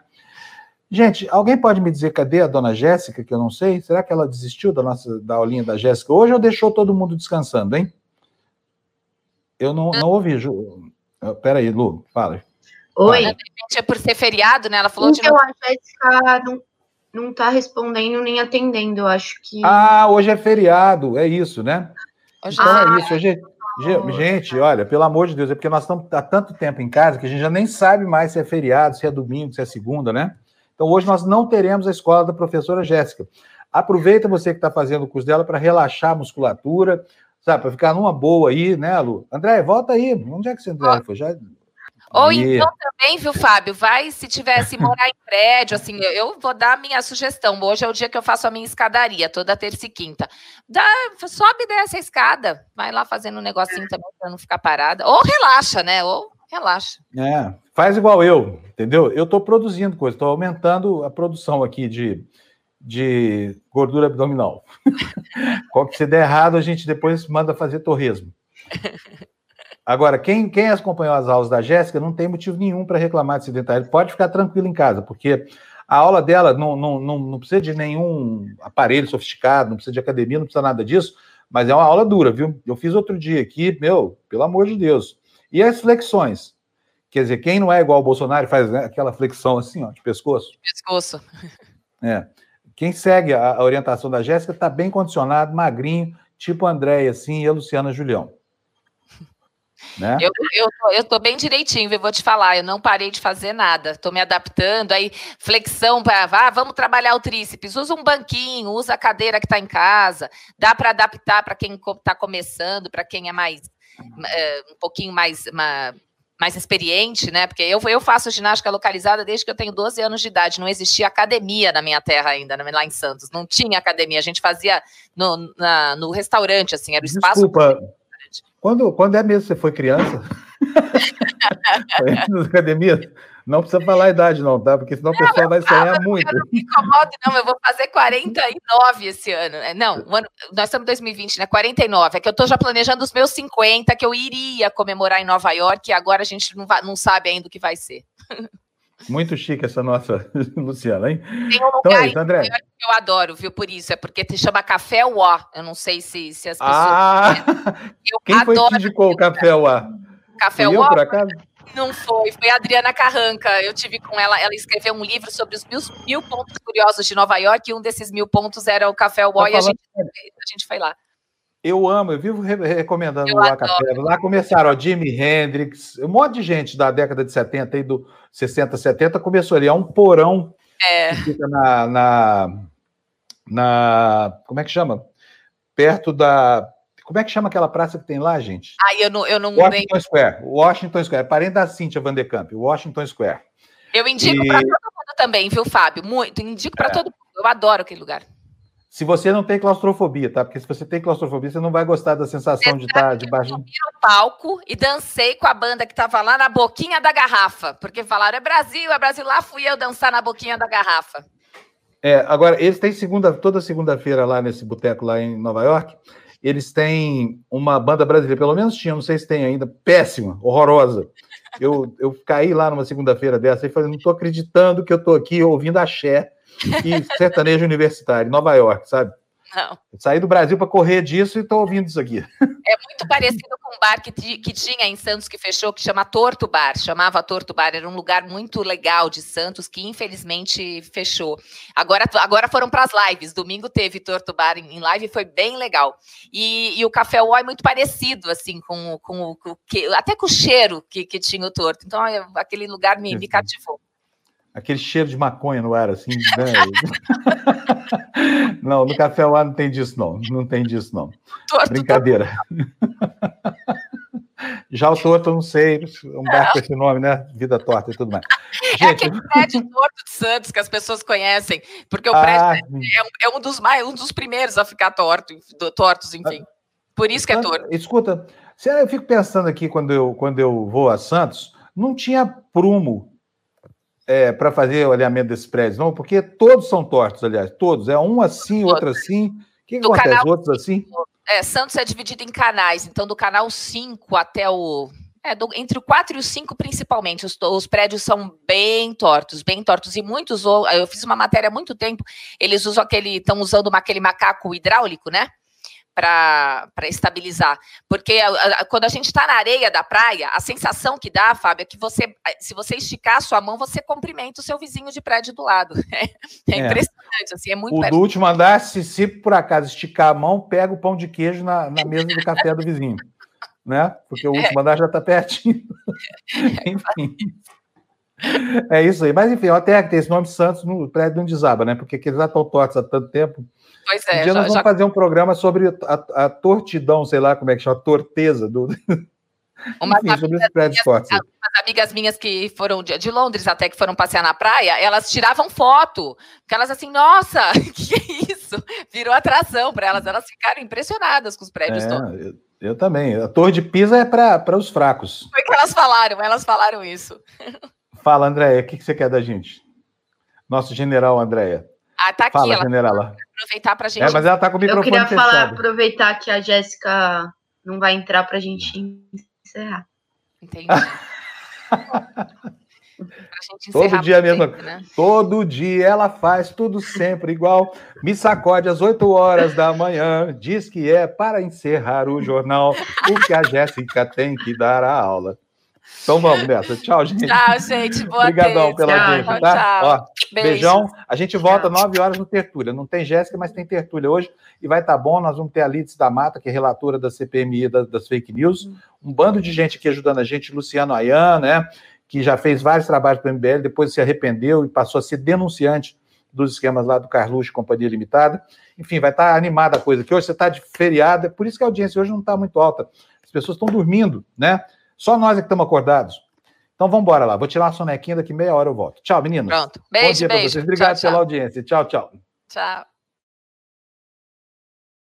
Gente, alguém pode me dizer cadê a dona Jéssica, que eu não sei? Será que ela desistiu da nossa da aulinha da Jéssica hoje ou deixou todo mundo descansando, hein? Eu não, não ouvi, Ju. Pera aí, Lu, fala. Oi. É por ser feriado, né? Ela falou então, de. Eu acho que a Jéssica não, não tá respondendo nem atendendo, eu acho que. Ah, hoje é feriado, é isso, né? Hoje então é, é isso. Hoje, é Gente, olha, pelo amor de Deus, é porque nós estamos há tanto tempo em casa que a gente já nem sabe mais se é feriado, se é domingo, se é segunda, né? Então hoje nós não teremos a escola da professora Jéssica. Aproveita você que está fazendo o curso dela para relaxar a musculatura, sabe, para ficar numa boa aí, né, Lu? André, volta aí. Onde é que você André foi? Já ou e... então também, viu, Fábio? Vai, se tivesse morar em prédio, assim, eu vou dar a minha sugestão. Hoje é o dia que eu faço a minha escadaria, toda terça e quinta. Dá, sobe dessa escada, vai lá fazendo um negocinho também para não ficar parada. Ou relaxa, né? Ou relaxa. É, faz igual eu, entendeu? Eu estou produzindo coisa, estou aumentando a produção aqui de, de gordura abdominal. Qual que se der errado, a gente depois manda fazer torresmo. Agora, quem, quem acompanhou as aulas da Jéssica não tem motivo nenhum para reclamar de sedentário. Pode ficar tranquilo em casa, porque a aula dela não, não, não, não precisa de nenhum aparelho sofisticado, não precisa de academia, não precisa nada disso, mas é uma aula dura, viu? Eu fiz outro dia aqui, meu, pelo amor de Deus. E as flexões? Quer dizer, quem não é igual ao Bolsonaro faz né, aquela flexão assim, ó, de pescoço. Pescoço. É. Quem segue a, a orientação da Jéssica está bem condicionado, magrinho, tipo Andréia, assim, e a Luciana Julião. Né? Eu, eu, tô, eu tô bem direitinho, eu vou te falar, eu não parei de fazer nada, estou me adaptando, aí flexão para ah, vamos trabalhar o tríceps, usa um banquinho, usa a cadeira que está em casa, dá para adaptar para quem está começando, para quem é mais é, um pouquinho mais, uma, mais experiente, né? Porque eu, eu faço ginástica localizada desde que eu tenho 12 anos de idade, não existia academia na minha terra ainda, lá em Santos, não tinha academia, a gente fazia no, na, no restaurante, assim, era o espaço. Desculpa. Quando, quando é mesmo você foi criança? foi nas academias? Não precisa falar a idade, não, tá? Porque senão o pessoal vai sonhar muito. Eu não me incomodo, não. Eu vou fazer 49 esse ano. É, não, ano, nós estamos em 2020, né? 49. É que eu estou já planejando os meus 50, que eu iria comemorar em Nova York, e agora a gente não, vai, não sabe ainda o que vai ser. Muito chique essa nossa Luciana, hein? Tem um então lugar então é isso, André. que eu adoro, viu? Por isso, é porque se chama Café Uó. Eu não sei se, se as pessoas. Ah! Quem foi que indicou o Café Uó? Café Uó? por acaso? Não foi, foi a Adriana Carranca. Eu tive com ela, ela escreveu um livro sobre os mil, mil pontos curiosos de Nova York, e um desses mil pontos era o Café Uó, tá e a gente, a gente foi lá. Eu amo, eu vivo re recomendando eu lá Café. Lá começaram, ó, Jimi Hendrix, um monte de gente da década de 70 e do 60, 70 começou ali. É um porão é. que fica na, na, na, Como é que chama? Perto da. Como é que chama aquela praça que tem lá, gente? Ah, eu não, eu não Washington Square. Washington Square. É parente da Cíntia Van de Camp, Washington Square. Eu indico e... para todo mundo também, viu, Fábio? Muito. Indico para é. todo mundo. Eu adoro aquele lugar. Se você não tem claustrofobia, tá? Porque se você tem claustrofobia, você não vai gostar da sensação de estar debaixo. Eu subi no palco e dancei com a banda que estava lá na boquinha da garrafa, porque falaram é Brasil, é Brasil. Lá fui eu dançar na boquinha da garrafa. É, agora eles têm segunda, toda segunda-feira lá nesse boteco lá em Nova York. Eles têm uma banda brasileira, pelo menos tinha, não sei se tem ainda, péssima, horrorosa. Eu, eu caí lá numa segunda-feira dessa e falei, não estou acreditando que eu estou aqui ouvindo axé e sertanejo universitário, Nova York, sabe? Não. Saí do Brasil para correr disso e estou ouvindo isso aqui. É muito parecido com um bar que, que tinha em Santos que fechou, que chama Torto Bar. Chamava Torto Bar. Era um lugar muito legal de Santos que infelizmente fechou. Agora, agora foram para as lives. Domingo teve Torto Bar em, live e foi bem legal. E, e o Café Uó é muito parecido, assim, com, com, com, com até com o cheiro que, que tinha o torto. Então, aquele lugar me, me cativou aquele cheiro de maconha no ar, assim. Né? não, no café lá não tem disso, não. Não tem disso, não. Torto, Brincadeira. Já o torto, não sei, um bar com esse nome, né? Vida torta e tudo mais. É Gente... É aquele prédio torto de Santos que as pessoas conhecem, porque o prédio ah, é, um, é, um, dos mais, um dos primeiros a ficar torto, tortos, enfim. Por isso que é torto. Escuta, eu fico pensando aqui quando eu, quando eu vou a Santos, não tinha prumo é, para fazer o alinhamento desses prédios, não? Porque todos são tortos, aliás, todos. É um assim, todos. outro assim. O que, que acontece? Canal, Outros assim? É, Santos é dividido em canais, então do canal 5 até o. É, do, entre o 4 e o 5, principalmente, os, os, prédios são bem tortos, bem tortos. E muitos, eu fiz uma matéria há muito tempo, eles usam aquele, estão usando aquele macaco hidráulico, né? Para estabilizar. Porque a, a, quando a gente está na areia da praia, a sensação que dá, Fábio, é que você, se você esticar a sua mão, você cumprimenta o seu vizinho de prédio do lado. É, é impressionante, assim, é muito O perto. do último andar, se, se por acaso esticar a mão, pega o pão de queijo na, na mesa do café do vizinho. Né? Porque o é. último andar já está pertinho. enfim. É isso aí. Mas, enfim, até que tem esse nome Santos no prédio não desaba, né? Porque eles já estão tortos há tanto tempo Pois é. Um dia já, nós vamos já... fazer um programa sobre a, a, tortidão, sei lá como é que chama, a torteza do. Umas, Enfim, sobre amigas, minhas, umas amigas minhas que foram de, de, Londres até que foram passear na praia, elas tiravam foto, porque elas assim, nossa, que é isso? Virou atração para elas, elas ficaram impressionadas com os prédios é, todos. Eu, eu, também. A Torre de Pisa é para os fracos. Foi o que elas falaram, elas falaram isso. Fala, Andréia, o que, que você quer da gente? Nosso general Andréia. Ah, tá aqui. Fala, ela generala. Aproveitar para gente. É, mas ela tá com o microfone Eu queria fechado. falar, aproveitar que a Jéssica não vai entrar para a gente encerrar. Entendi. Todo dia mesmo. Né? Todo dia ela faz tudo sempre igual. Me sacode às 8 horas da manhã. Diz que é para encerrar o jornal. O que a Jéssica tem que dar a aula. Então vamos nessa. Tchau, gente. Tchau, gente. Boa Obrigadão pela tchau, audiência, tá? Tchau. Ó, beijão. A gente volta tchau. 9 horas no Tertúlia. Não tem Jéssica, mas tem Tertúlia hoje. E vai estar tá bom. Nós vamos ter a Lides da Mata, que é relatora da CPMI das, das fake news. Um bando de gente aqui ajudando a gente. Luciano Ayan, né? Que já fez vários trabalhos para o MBL, depois se arrependeu e passou a ser denunciante dos esquemas lá do Carluxo Companhia Limitada. Enfim, vai estar tá animada a coisa. Que hoje você está de feriado, é por isso que a audiência hoje não está muito alta. As pessoas estão dormindo, né? Só nós é que estamos acordados. Então vamos embora lá. Vou tirar uma sonequinha, daqui meia hora eu volto. Tchau, meninos. Pronto. Beijo, Bom dia para vocês. Obrigado tchau, pela tchau. audiência. Tchau, tchau. Tchau.